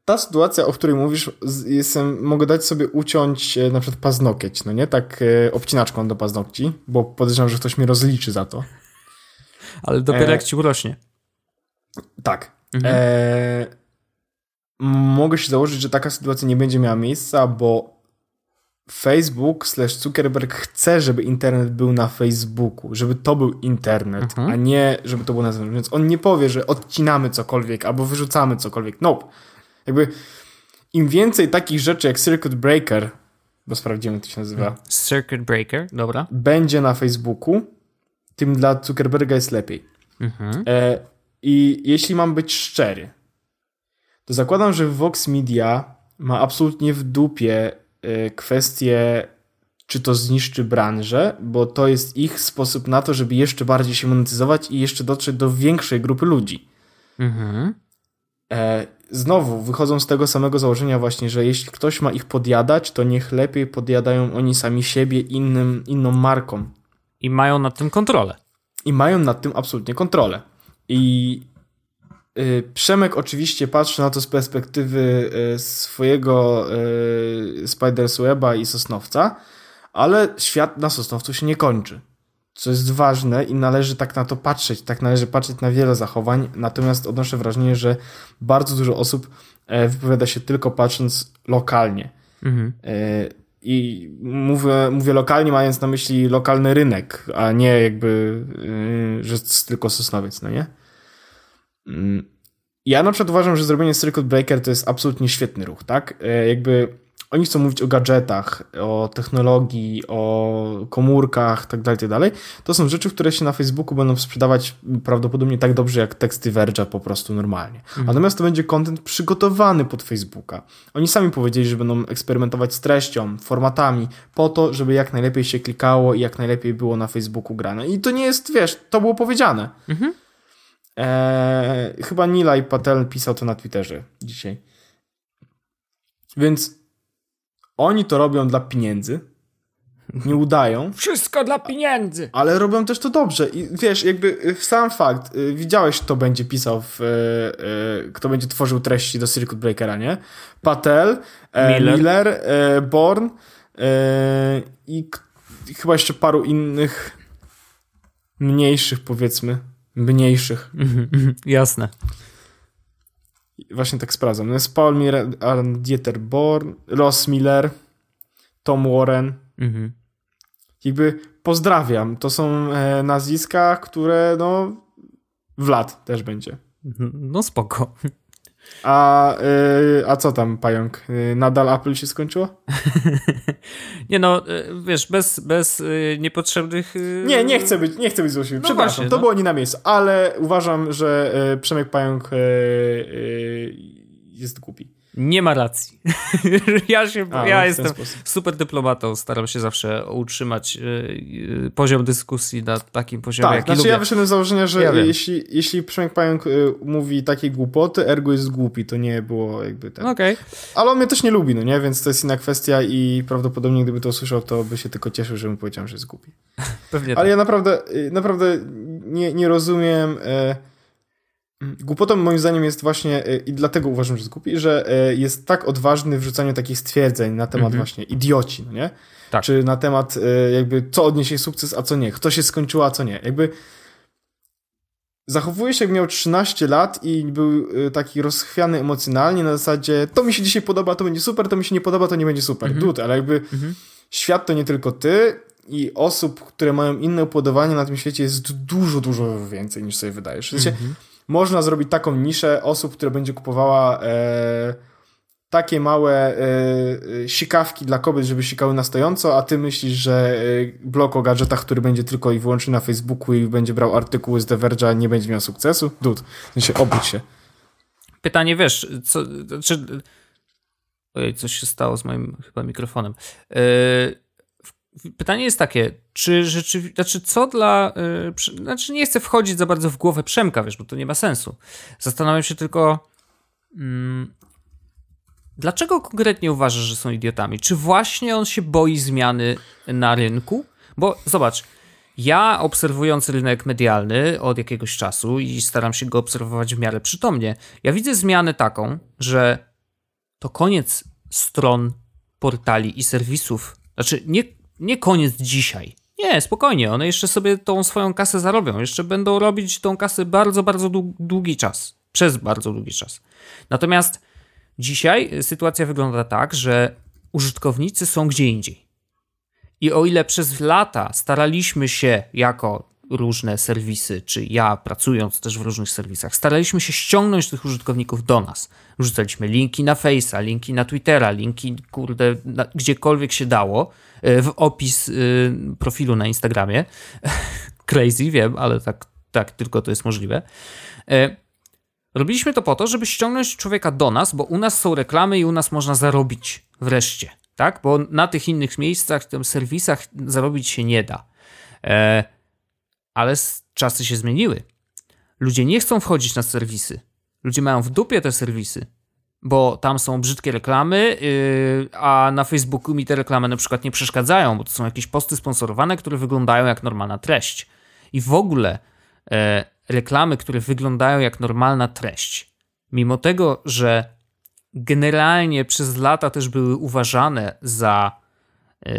Ta sytuacja, o której mówisz, jestem, mogę dać sobie uciąć e, na przykład paznokieć, no nie? Tak e, obcinaczką do paznokci, bo podejrzewam, że ktoś mnie rozliczy za to. Ale dopiero E, jak ci urośnie. Tak. Mhm. E, mogę się założyć, że taka sytuacja nie będzie miała miejsca, bo Facebook slash Zuckerberg chce, żeby internet był na Facebooku, żeby to był internet, Mhm. a nie żeby to było na zewnątrz. Więc on nie powie, że odcinamy cokolwiek albo wyrzucamy cokolwiek. Nope. Jakby im więcej takich rzeczy jak Circuit Breaker, bo sprawdzimy, jak to się nazywa, Circuit Breaker, dobra. będzie na Facebooku, tym dla Zuckerberga jest lepiej. Mhm. E, I jeśli mam być szczery, to zakładam, że Vox Media ma absolutnie w dupie e, kwestię, czy to zniszczy branżę, bo to jest ich sposób na to, żeby jeszcze bardziej się monetyzować i jeszcze dotrzeć do większej grupy ludzi. Mhm. E, znowu wychodzą z tego samego założenia właśnie, że jeśli ktoś ma ich podjadać, to niech lepiej podjadają oni sami siebie innym, inną marką. I mają nad tym kontrolę. i mają nad tym absolutnie kontrolę. I y, Przemek oczywiście patrzy na to z perspektywy y, swojego y, Spidersweba i Sosnowca, ale świat na Sosnowcu się nie kończy. Co jest ważne i należy tak na to patrzeć, tak należy patrzeć na wiele zachowań, natomiast odnoszę wrażenie, że bardzo dużo osób e, wypowiada się tylko patrząc lokalnie. Mhm. E, I mówię, mówię lokalnie, mając na myśli lokalny rynek, a nie jakby, yy, że jest tylko Sosnowiec, no nie? Mm. Ja na przykład uważam, że zrobienie Circuit Breaker to jest absolutnie świetny ruch, tak? E, Jakby oni chcą mówić o gadżetach, o technologii, o komórkach, tak dalej, tak dalej. To są rzeczy, które się na Facebooku będą sprzedawać prawdopodobnie tak dobrze jak teksty Verge'a po prostu normalnie. Natomiast to będzie content przygotowany pod Facebooka. Oni sami powiedzieli, że będą eksperymentować z treścią, formatami, po to, żeby jak najlepiej się klikało i jak najlepiej było na Facebooku grane. I to nie jest, wiesz, to było powiedziane. Mhm. Eee, chyba Nilay Patel pisał to na Twitterze dzisiaj. Więc oni to robią dla pieniędzy, nie udają, Wszystko dla pieniędzy. ale robią też to dobrze. I wiesz, jakby y, sam fakt, y, widziałeś, kto będzie pisał, w, y, kto będzie tworzył treści do Circuit Breakera, nie? Patel, e, Miller. Miller, e, Born e, i chyba jeszcze paru innych mniejszych, powiedzmy, mniejszych. Mhm, mhm, Jasne. Właśnie tak sprawdzam. No jest Paul Aaron Dieter Born, Ross Miller, Tom Warren. Mhm. Jakby pozdrawiam. To są e, nazwiska, które no Vlad też będzie. No spoko. A, e, a co tam, pająk? E, nadal Apple się skończyło? Nie no, y, wiesz, bez, bez y, niepotrzebnych... y, Nie, nie chcę być, nie chcę być złośliwy. No Przepraszam, właśnie, to no. było nie na miejscu, ale uważam, że Przemek Pająk jest głupi. Nie ma racji. ja się, A, ja no, jestem sposób. super dyplomatą, staram się zawsze utrzymać y, y, poziom dyskusji na takim poziomie, Tak, jaki znaczy lubię. ja wyszedłem z założenia, że Ja jeśli, jeśli Przemek Pająk y, mówi takie głupoty, ergo jest głupi, to nie było jakby ten... Okej. Ale on mnie też nie lubi, no nie? Więc to jest inna kwestia i prawdopodobnie gdyby to usłyszał, to by się tylko cieszył, że mu powiedziałem, że jest głupi. pewnie Ale tak. ja naprawdę, y, naprawdę nie, nie rozumiem... E, Głupotą moim zdaniem jest właśnie, e, i dlatego uważam, że jest głupi, że e, jest tak odważny w rzucaniu takich stwierdzeń na temat Mhm. właśnie idioci, no nie? Tak. Czy na temat e, jakby co odniesie sukces, a co nie, kto się skończyło, a co nie. Jakby zachowuje się jak miał 13 lat i był taki rozchwiany emocjonalnie na zasadzie to mi się dzisiaj podoba, to będzie super, to mi się nie podoba, to nie będzie super. Mhm. Dude, ale jakby Mhm. świat to nie tylko ty i osób, które mają inne upodobania na tym świecie jest dużo, dużo więcej niż sobie wydajesz. W sensie, Mhm. Można zrobić taką niszę osób, które będzie kupowała e, takie małe e, e, sikawki dla kobiet, żeby sikały na stojąco, a ty myślisz, że e, blog o gadżetach, który będzie tylko i wyłącznie na Facebooku i będzie brał artykuły z The Verge'a, nie będzie miał sukcesu? Dud, sensie obudź się. Pytanie, wiesz, co, czy... Ojej, coś się stało z moim chyba mikrofonem. Yy, pytanie jest takie, czy rzeczywiście, znaczy co dla, yy, znaczy nie chcę wchodzić za bardzo w głowę Przemka, wiesz, bo to nie ma sensu. Zastanawiam się tylko, yy, dlaczego konkretnie uważasz, że są idiotami? Czy właśnie on się boi zmiany na rynku? Bo zobacz, ja obserwując rynek medialny od jakiegoś czasu i staram się go obserwować w miarę przytomnie, ja widzę zmianę taką, że to koniec stron, portali i serwisów. Znaczy, nie, nie koniec dzisiaj. Nie, spokojnie, one jeszcze sobie tą swoją kasę zarobią. Jeszcze będą robić tą kasę bardzo, bardzo długi czas. Przez bardzo długi czas. Natomiast dzisiaj sytuacja wygląda tak, że użytkownicy są gdzie indziej. I o ile przez lata staraliśmy się jako różne serwisy, czy ja pracując też w różnych serwisach, staraliśmy się ściągnąć tych użytkowników do nas. Rzucaliśmy linki na Face'a, linki na Twittera, linki, kurde, na, gdziekolwiek się dało, e, w opis y, profilu na Instagramie. Crazy, wiem, ale tak, tak tylko to jest możliwe. Y, robiliśmy to po to, żeby ściągnąć człowieka do nas, bo u nas są reklamy i u nas można zarobić wreszcie, tak? Bo na tych innych miejscach, tym serwisach zarobić się nie da. E, ale czasy się zmieniły. Ludzie nie chcą wchodzić na serwisy. Ludzie mają w dupie te serwisy, bo tam są brzydkie reklamy, yy, a na Facebooku mi te reklamy na przykład nie przeszkadzają, bo to są jakieś posty sponsorowane, które wyglądają jak normalna treść. I w ogóle yy, reklamy, które wyglądają jak normalna treść, mimo tego, że generalnie przez lata też były uważane za yy,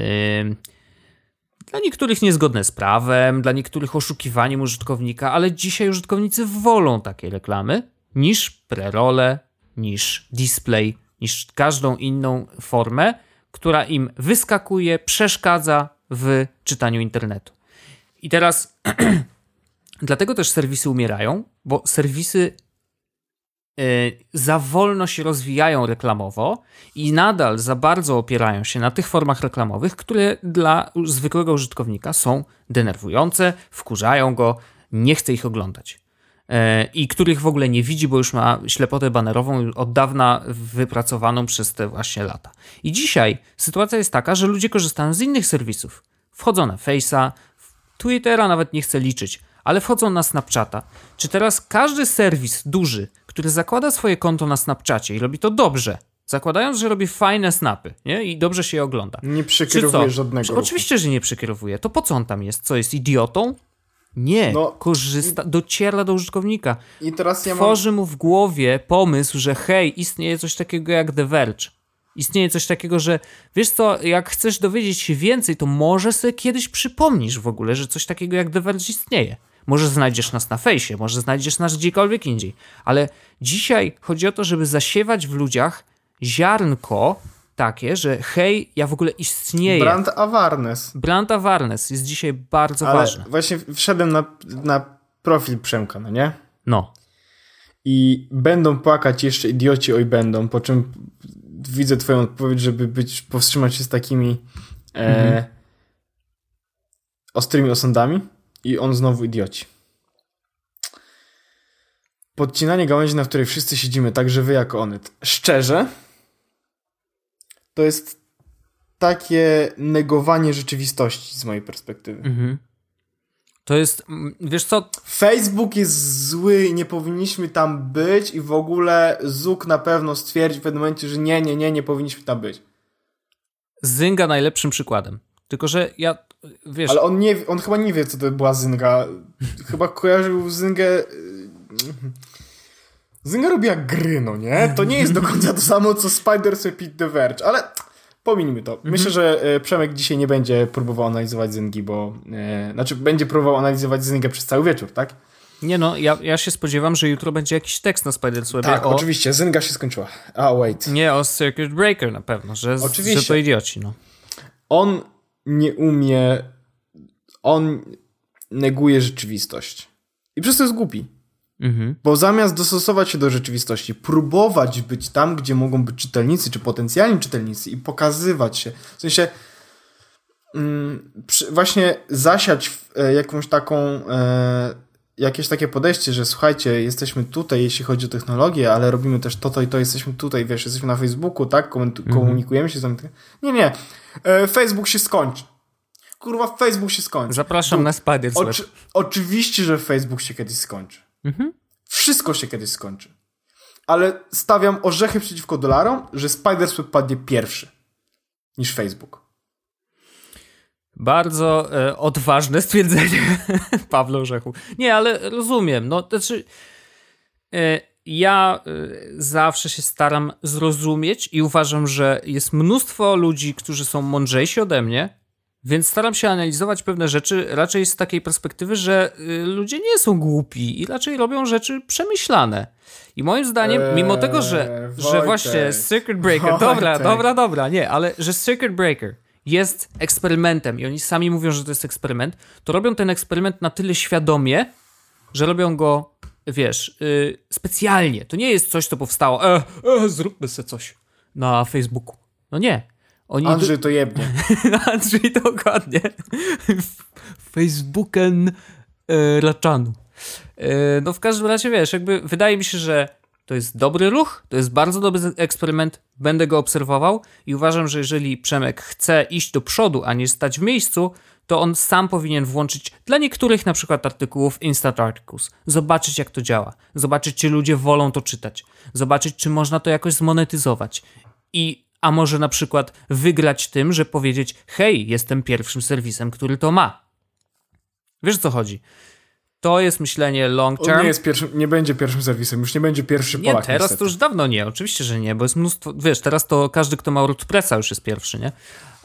dla niektórych niezgodne z prawem, dla niektórych oszukiwaniem użytkownika, ale dzisiaj użytkownicy wolą takie reklamy niż prerole, niż display, niż każdą inną formę, która im wyskakuje, przeszkadza w czytaniu internetu. I teraz dlatego też serwisy umierają, bo serwisy za wolno się rozwijają reklamowo i nadal za bardzo opierają się na tych formach reklamowych, które dla zwykłego użytkownika są denerwujące, wkurzają go, nie chce ich oglądać. Y, I których w ogóle nie widzi, bo już ma ślepotę banerową od dawna wypracowaną przez te właśnie lata. I dzisiaj sytuacja jest taka, że ludzie korzystają z innych serwisów. Wchodzą na Face'a, Twittera nawet nie chcę liczyć, ale wchodzą na Snapchata. Czy teraz każdy serwis duży, który zakłada swoje konto na Snapchacie i robi to dobrze, zakładając, że robi fajne snapy nie? i dobrze się je ogląda. Nie przekierowuje żadnego. Ruchu. Oczywiście, że nie przekierowuje. To po co on tam jest? Co jest idiotą? Nie, no, korzysta, dociera do użytkownika. I teraz ja Tworzy mam... mu w głowie pomysł, że hej, istnieje coś takiego jak The Verge. Istnieje coś takiego, że wiesz co, jak chcesz dowiedzieć się więcej, to może sobie kiedyś przypomnisz w ogóle, że coś takiego jak The Verge istnieje. Może znajdziesz nas na fejsie, może znajdziesz nas gdziekolwiek indziej. Ale dzisiaj chodzi o to, żeby zasiewać w ludziach ziarnko takie, że hej, ja w ogóle istnieję. Brand awareness. Brand awareness jest dzisiaj bardzo Ale ważny. Właśnie wszedłem na, na profil Przemka, no nie? No. I będą płakać jeszcze idioci, oj będą, po czym widzę twoją odpowiedź, żeby być, powstrzymać się z takimi e, mhm. ostrymi osądami. I on znowu idioci. Podcinanie gałęzi, na której wszyscy siedzimy, także wy jako Onet. Szczerze, to jest takie negowanie rzeczywistości z mojej perspektywy. Mhm. To jest, wiesz co? Facebook jest zły i nie powinniśmy tam być i w ogóle Zuk na pewno stwierdzi w pewnym momencie, że nie, nie, nie, nie powinniśmy tam być. Zynga najlepszym przykładem. Tylko, że ja wiesz... Ale on, nie, on chyba nie wie, co to była Zynga. chyba kojarzył Zyngę... Zynga robiła gry, no nie? To nie jest do końca to samo, co Spider Pit The Verge, ale pominijmy to. Myślę, mhm. że e, Przemek dzisiaj nie będzie próbował analizować Zyngi, bo... E, znaczy, będzie próbował analizować Zyngę przez cały wieczór, tak? Nie no, ja, ja się spodziewam, że jutro będzie jakiś tekst na Spider-Webie Tak, o... oczywiście, Zynga się skończyła. A, wait. Nie, o Circuit Breaker na pewno, że, oczywiście. że to idioci, no. On nie umie. On neguje rzeczywistość. I przez to jest głupi. Mhm. Bo zamiast dostosować się do rzeczywistości, próbować być tam, gdzie mogą być czytelnicy, czy potencjalni czytelnicy i pokazywać się. W sensie mm, właśnie zasiać e, jakąś taką e, jakieś takie podejście, że słuchajcie, jesteśmy tutaj, jeśli chodzi o technologię, ale robimy też to, to i to, jesteśmy tutaj, wiesz, jesteśmy na Facebooku, tak, mhm. komunikujemy się z tym. Nie, nie. E, Facebook się skończy. kurwa Facebook się skończy. Zapraszam na Web. Oczy, oczywiście, że Facebook się kiedyś skończy. Mhm. Wszystko się kiedyś skończy. Ale stawiam orzechy przeciwko dolarom, że Spiders Web padnie pierwszy niż Facebook. Bardzo e, odważne stwierdzenie Pawła Orzechu. Nie, ale rozumiem. No, to znaczy, e, ja e, zawsze się staram zrozumieć i uważam, że jest mnóstwo ludzi, którzy są mądrzejsi ode mnie, więc staram się analizować pewne rzeczy raczej z takiej perspektywy, że y, ludzie nie są głupi i raczej robią rzeczy przemyślane. I moim zdaniem, Eee, mimo tego, że, że właśnie Circuit Breaker, dobra, Wojtek. dobra, dobra, nie, ale że Circuit Breaker jest eksperymentem i oni sami mówią, że to jest eksperyment, to robią ten eksperyment na tyle świadomie, że robią go, wiesz, y, specjalnie. To nie jest coś, co powstało, e, e, zróbmy sobie coś na Facebooku. No nie. Oni Andrzej to jebnie. Andrzej, dokładnie. Facebooken e, Raczanu. E, no w każdym razie, wiesz, jakby wydaje mi się, że to jest dobry ruch, to jest bardzo dobry eksperyment, będę go obserwował i uważam, że jeżeli Przemek chce iść do przodu, a nie stać w miejscu, to on sam powinien włączyć dla niektórych na przykład artykułów Instant Articles, zobaczyć jak to działa, zobaczyć czy ludzie wolą to czytać, zobaczyć czy można to jakoś zmonetyzować i a może na przykład wygrać tym, że powiedzieć hej, jestem pierwszym serwisem, który to ma. Wiesz o co chodzi? To jest myślenie long On term. nie jest pierwszym, nie będzie pierwszym serwisem, już nie będzie pierwszy Nie, Polak. teraz niestety. to już dawno nie, oczywiście, że nie, bo jest mnóstwo, wiesz, teraz to każdy, kto ma WordPressa już jest pierwszy, nie?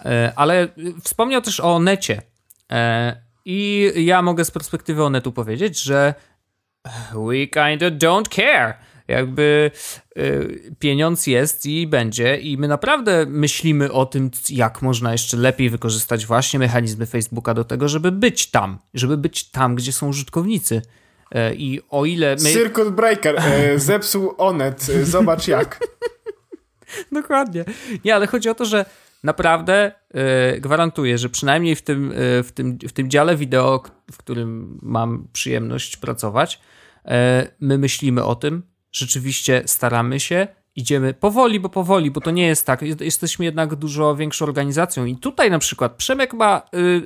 E, Ale y, wspomniał też o necie E, i ja mogę z perspektywy Onetu powiedzieć, że we kinda don't care. Jakby y, pieniądz jest i będzie i my naprawdę myślimy o tym, jak można jeszcze lepiej wykorzystać właśnie mechanizmy Facebooka do tego, żeby być tam, żeby być tam, gdzie są użytkownicy. E, I o ile my... Circuit Breaker e, zepsuł Onet. E, Zobacz jak. Dokładnie. Nie, ale chodzi o to, że naprawdę e, gwarantuję, że przynajmniej w tym, w, tym, w tym dziale wideo, w którym mam przyjemność pracować, my myślimy o tym, rzeczywiście staramy się, idziemy powoli, bo powoli, bo to nie jest tak. Jest- Jesteśmy jednak dużo większą organizacją i tutaj na przykład Przemek ma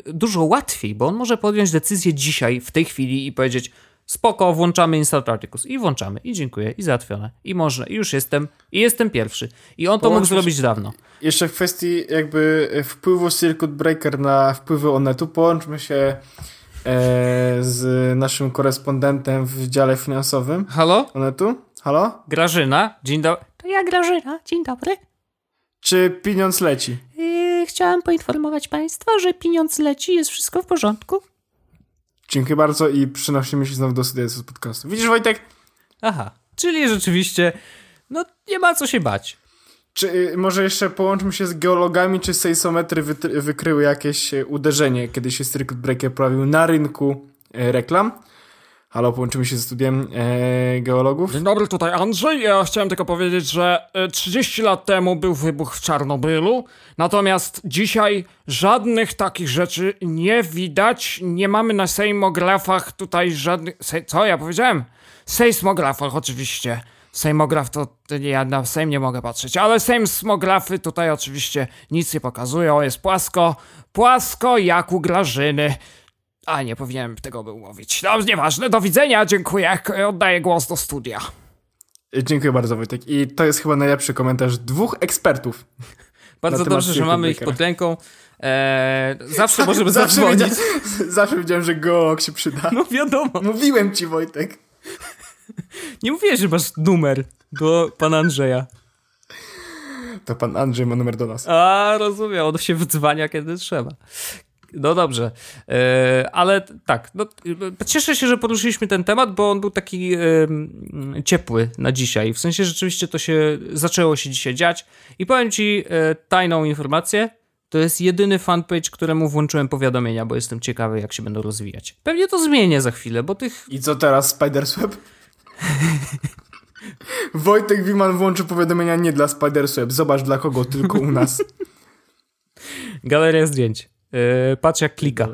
y, dużo łatwiej, bo on może podjąć decyzję dzisiaj, w tej chwili i powiedzieć spoko, włączamy Instant Articles i włączamy i dziękuję i załatwione i można i już jestem i jestem pierwszy i on to mógł Połączyć- zrobić dawno. Jeszcze w kwestii jakby wpływu Circuit Breaker na wpływy Onetu, połączmy się e, z naszym korespondentem w dziale finansowym Halo? Onetu. Halo? Grażyna, dzień dobry. To ja Grażyna, dzień dobry. Czy pieniądz leci? Yy, chciałam poinformować Państwa, że pieniądz leci, jest wszystko w porządku. Dziękuję bardzo i przynosimy się znowu do studia z podcastu. Widzisz Wojtek? Aha, czyli rzeczywiście, no nie ma co się bać. Czy y, może jeszcze połączmy się z geologami, czy sejsometry wykryły jakieś e, uderzenie, kiedy się Circuit Breaker pojawił na rynku reklam? Halo, połączymy się ze studiem e, geologów. Dzień dobry, tutaj Andrzej. Ja chciałem tylko powiedzieć, że e, 30 lat temu był wybuch w Czarnobylu, natomiast dzisiaj żadnych takich rzeczy nie widać. Nie mamy na sejmografach tutaj żadnych... Se... Co ja powiedziałem? Sejsmografach oczywiście. Sejmograf to, ja na sejm nie mogę patrzeć, ale sejsmografy tutaj oczywiście nic nie pokazują, jest płasko, płasko jak u Grażyny. A nie powinienem tego był mówić. No, nieważne, do widzenia, dziękuję. K- Oddaję głos do studia. E, Dziękuję bardzo Wojtek. I to jest chyba najlepszy komentarz dwóch ekspertów. Bardzo dobrze, że mamy ich pod ręką. Eee, zawsze możemy zawsze, zadzwonić. wiedziałem, zawsze wiedziałem, że geolog się przyda. No wiadomo. Mówiłem ci Wojtek. Nie mówię, że masz numer do pana Andrzeja. To pan Andrzej ma numer do nas. A, rozumiem, on się wdzwania kiedy trzeba. No dobrze, e, ale tak, no, cieszę się, że poruszyliśmy ten temat, bo on był taki e, mm, ciepły na dzisiaj. W sensie rzeczywiście to się zaczęło się dzisiaj dziać i powiem ci e, tajną informację. To jest jedyny fanpage, któremu włączyłem powiadomienia, bo jestem ciekawy, jak się będą rozwijać. Pewnie to zmienię za chwilę, bo tych I co teraz, Spidersweb? Wojtek Wiman włączy powiadomienia nie dla Spidersweb. Zobacz dla kogo, tylko u nas. Galeria zdjęć. Yy, patrz jak klika.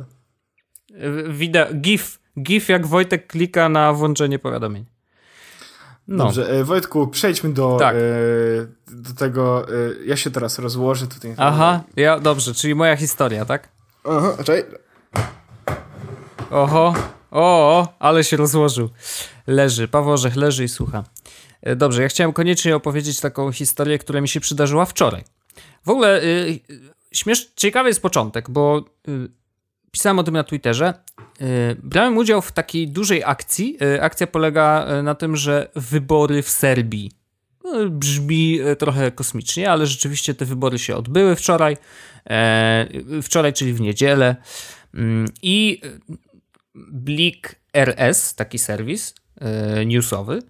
Yy, Wideo, gif, gif jak Wojtek klika na włączenie powiadomień. No, Dobrze, e, Wojtku, przejdźmy do, Tak. e, do tego. E, ja się teraz rozłożę tutaj. aha, ja, dobrze, czyli moja historia, tak? Aha, czekaj. Oho, o, ale się rozłożył. Leży, Paweł Orzech leży i słucha. E, Dobrze, ja chciałem koniecznie opowiedzieć taką historię, która mi się przydarzyła wczoraj. W ogóle y, śmiesz, ciekawy jest początek, bo y, pisałem o tym na Twitterze. Y, brałem udział w takiej dużej akcji. Y, akcja polega y, na tym, że wybory w Serbii. No, brzmi y, trochę kosmicznie, ale rzeczywiście te wybory się odbyły wczoraj. E, wczoraj, czyli w niedzielę. Mm, I Blik RS, taki serwis newsowy,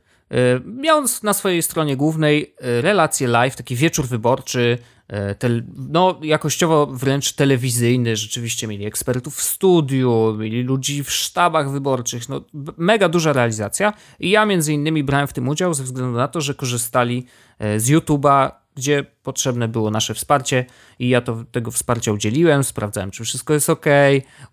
miał na swojej stronie głównej relację live, taki wieczór wyborczy, e, tel, no jakościowo wręcz telewizyjny, rzeczywiście mieli ekspertów w studiu, mieli ludzi w sztabach wyborczych, no mega duża realizacja. I ja między innymi brałem w tym udział ze względu na to, że korzystali e, z YouTube'a, gdzie potrzebne było nasze wsparcie. I ja to, tego wsparcia udzieliłem, sprawdzałem, czy wszystko jest ok,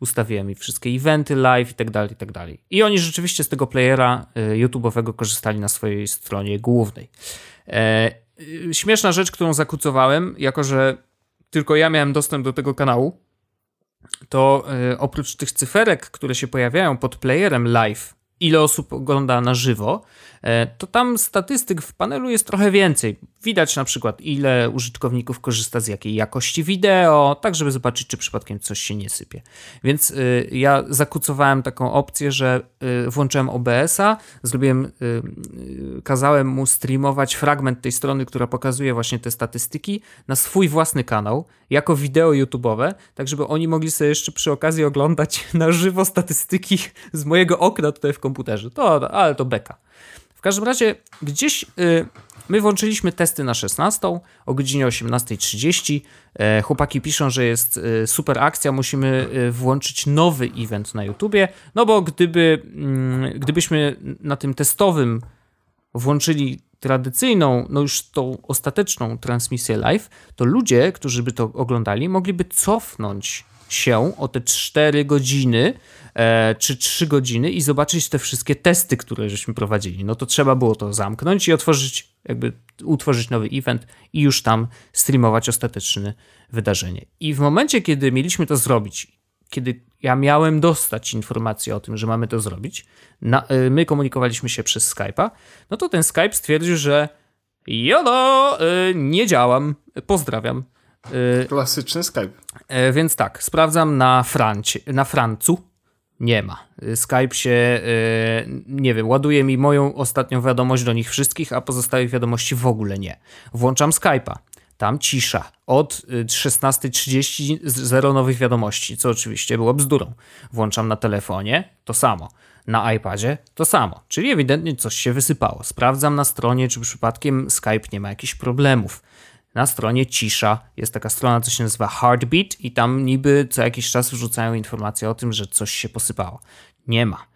ustawiłem i wszystkie eventy live i tak dalej, i tak dalej. I oni rzeczywiście z tego playera y, YouTube'owego korzystali na swojej stronie głównej. Y, śmieszna rzecz, którą zakucowałem, jako że tylko ja miałem dostęp do tego kanału, to y, oprócz tych cyferek, które się pojawiają pod playerem live, ile osób ogląda na żywo, to tam statystyk w panelu jest trochę więcej. Widać na przykład, ile użytkowników korzysta z jakiej jakości wideo, tak żeby zobaczyć, czy przypadkiem coś się nie sypie. Więc y, ja zakucowałem taką opcję, że y, włączyłem OBS-a, zrobiłem, kazałem mu streamować fragment tej strony, która pokazuje właśnie te statystyki na swój własny kanał, jako wideo YouTube'owe, tak żeby oni mogli sobie jeszcze przy okazji oglądać na żywo statystyki z mojego okna tutaj w komputerze. To, ale to beka. Każdym razie gdzieś y, my włączyliśmy testy na 16 o godzinie 18.30. E, chłopaki piszą, że jest y, super akcja, musimy y, włączyć nowy event na YouTubie, no bo gdyby, mm, gdybyśmy na tym testowym włączyli tradycyjną, no już tą ostateczną transmisję live, to ludzie, którzy by to oglądali, mogliby cofnąć się o te 4 godziny e, czy 3 godziny i zobaczyć te wszystkie testy, które żeśmy prowadzili. No to trzeba było to zamknąć i otworzyć, jakby utworzyć nowy event i już tam streamować ostateczne wydarzenie. I w momencie, kiedy mieliśmy to zrobić, kiedy ja miałem dostać informację o tym, że mamy to zrobić, na, y, my komunikowaliśmy się przez Skype'a, no to ten Skype stwierdził, że jodo, y, nie działam, pozdrawiam. Y, Klasyczny Skype. E, Więc tak, sprawdzam na, Francie, na Francu. Nie ma. Y, Skype się, e, nie wiem, ładuje mi moją ostatnią wiadomość do nich wszystkich, a pozostałych wiadomości w ogóle nie. Włączam Skype'a. Tam cisza. Od y, 16.30 z- zero nowych wiadomości, co oczywiście było bzdurą. Włączam na telefonie, to samo. Na iPadzie to samo. Czyli ewidentnie coś się wysypało. Sprawdzam na stronie, czy przypadkiem Skype nie ma jakichś problemów na stronie cisza. Jest taka strona, co się nazywa Heartbeat i tam niby co jakiś czas wrzucają informacje o tym, że coś się posypało. Nie ma.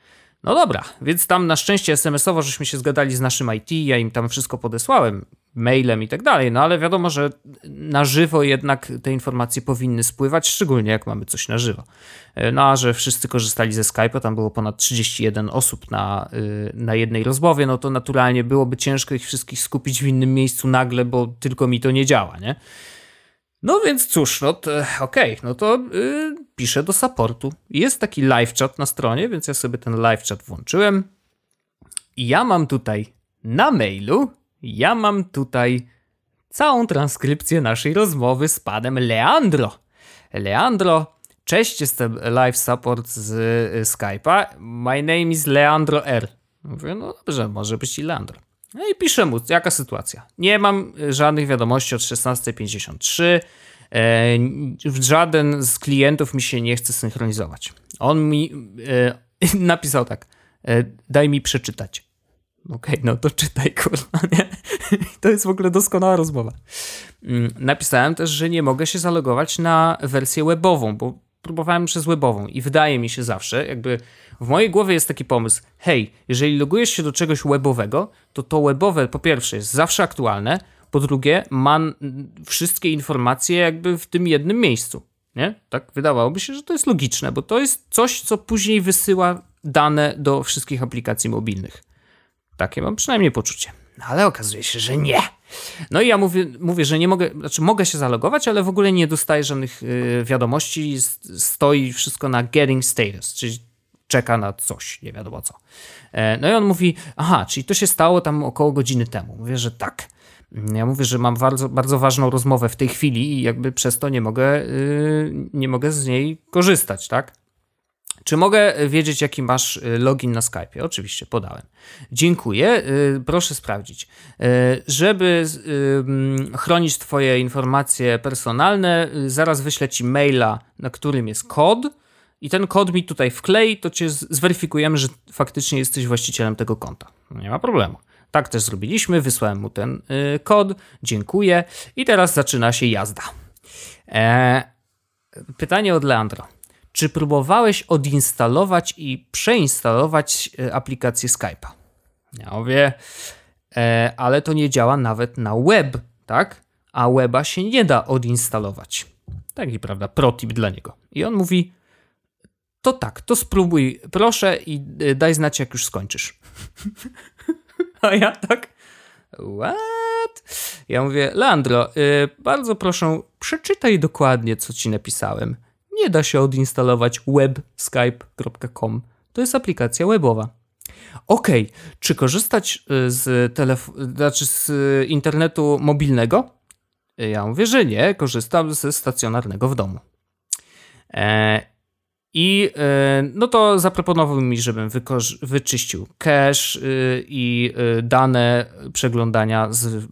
No dobra, więc tam na szczęście SMS-owo żeśmy się zgadali z naszym IT, ja im tam wszystko podesłałem, mailem i tak dalej, no ale wiadomo, że na żywo jednak te informacje powinny spływać, szczególnie jak mamy coś na żywo. E, No a że wszyscy korzystali ze Skype'a, tam było ponad 31 osób na, y, na jednej rozmowie, no to naturalnie byłoby ciężko ich wszystkich skupić w innym miejscu nagle, bo tylko mi to nie działa, nie? No więc cóż, no okej, no to y, piszę do supportu. Jest taki live chat na stronie, więc ja sobie ten live chat włączyłem. I ja mam tutaj na mailu, ja mam tutaj całą transkrypcję naszej rozmowy z panem Leandro. Leandro, cześć, jestem live support z y, Skype'a. My name is Leandro R. Mówię, no dobrze, może być i Leandro. No i piszę mu, jaka sytuacja. Nie mam żadnych wiadomości od 16.53. E, żaden z klientów mi się nie chce synchronizować. On mi e, napisał tak, e, daj mi przeczytać. Okej, no to czytaj, kurwa, nie? To jest w ogóle doskonała rozmowa. Mm, Napisałem też, że nie mogę się zalogować na wersję webową, bo próbowałem przez webową i wydaje mi się zawsze, jakby w mojej głowie jest taki pomysł, hej, jeżeli logujesz się do czegoś webowego, to to webowe po pierwsze jest zawsze aktualne, po drugie ma wszystkie informacje jakby w tym jednym miejscu, nie? Tak wydawałoby się, że to jest logiczne, bo to jest coś, co później wysyła dane do wszystkich aplikacji mobilnych. Takie mam przynajmniej poczucie. No ale okazuje się, że nie. No i ja mówię, mówię, że nie mogę, znaczy mogę się zalogować, ale w ogóle nie dostaję żadnych y, wiadomości. Stoi wszystko na getting status, czyli czeka na coś, nie wiadomo co. E, no i on mówi, aha, czyli to się stało tam około godziny temu. Mówię, że tak. Ja mówię, że mam bardzo, bardzo ważną rozmowę w tej chwili i jakby przez to nie mogę, yy, nie mogę z niej korzystać, tak? Czy mogę wiedzieć, jaki masz y, login na Skype? Oczywiście, podałem. Dziękuję. Y, proszę sprawdzić. Żeby chronić Twoje informacje personalne, zaraz wyślę Ci maila, na którym jest kod. I ten kod mi tutaj wklei, to cię zweryfikujemy, że faktycznie jesteś właścicielem tego konta. Nie ma problemu. Tak też zrobiliśmy, wysłałem mu ten kod, dziękuję i teraz zaczyna się jazda. E, pytanie od Leandro. Czy próbowałeś odinstalować i przeinstalować y, aplikację Skype'a? Ja mówię, e, ale to nie działa nawet na web, tak? A weba się nie da odinstalować. Taki, prawda, protip dla niego. I on mówi, to tak, to spróbuj, proszę i y, daj znać, jak już skończysz. A ja tak, what? Ja mówię, Leandro, y, bardzo proszę, przeczytaj dokładnie, co ci napisałem. Nie da się odinstalować webskype.com. To jest aplikacja webowa. Okay. czy korzystać y, z, telef- znaczy z internetu mobilnego? Ja mówię, że nie, korzystam ze stacjonarnego w domu. E, i e, no to zaproponował mi, żebym wyczyścił cache y, i y, dane przeglądania z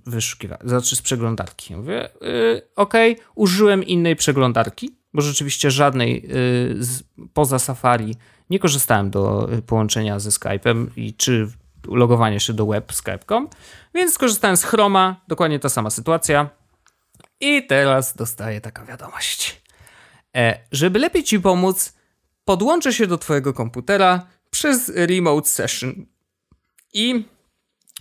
znaczy z przeglądarki. Mówię, y, ok, użyłem innej przeglądarki, bo rzeczywiście żadnej poza Safari nie korzystałem do połączenia ze Skype'em i czy logowania się do web Skype.com, więc skorzystałem z Chroma, dokładnie ta sama sytuacja. I teraz dostaję taka wiadomość. E, żeby lepiej ci pomóc, podłączę się do Twojego komputera przez remote session i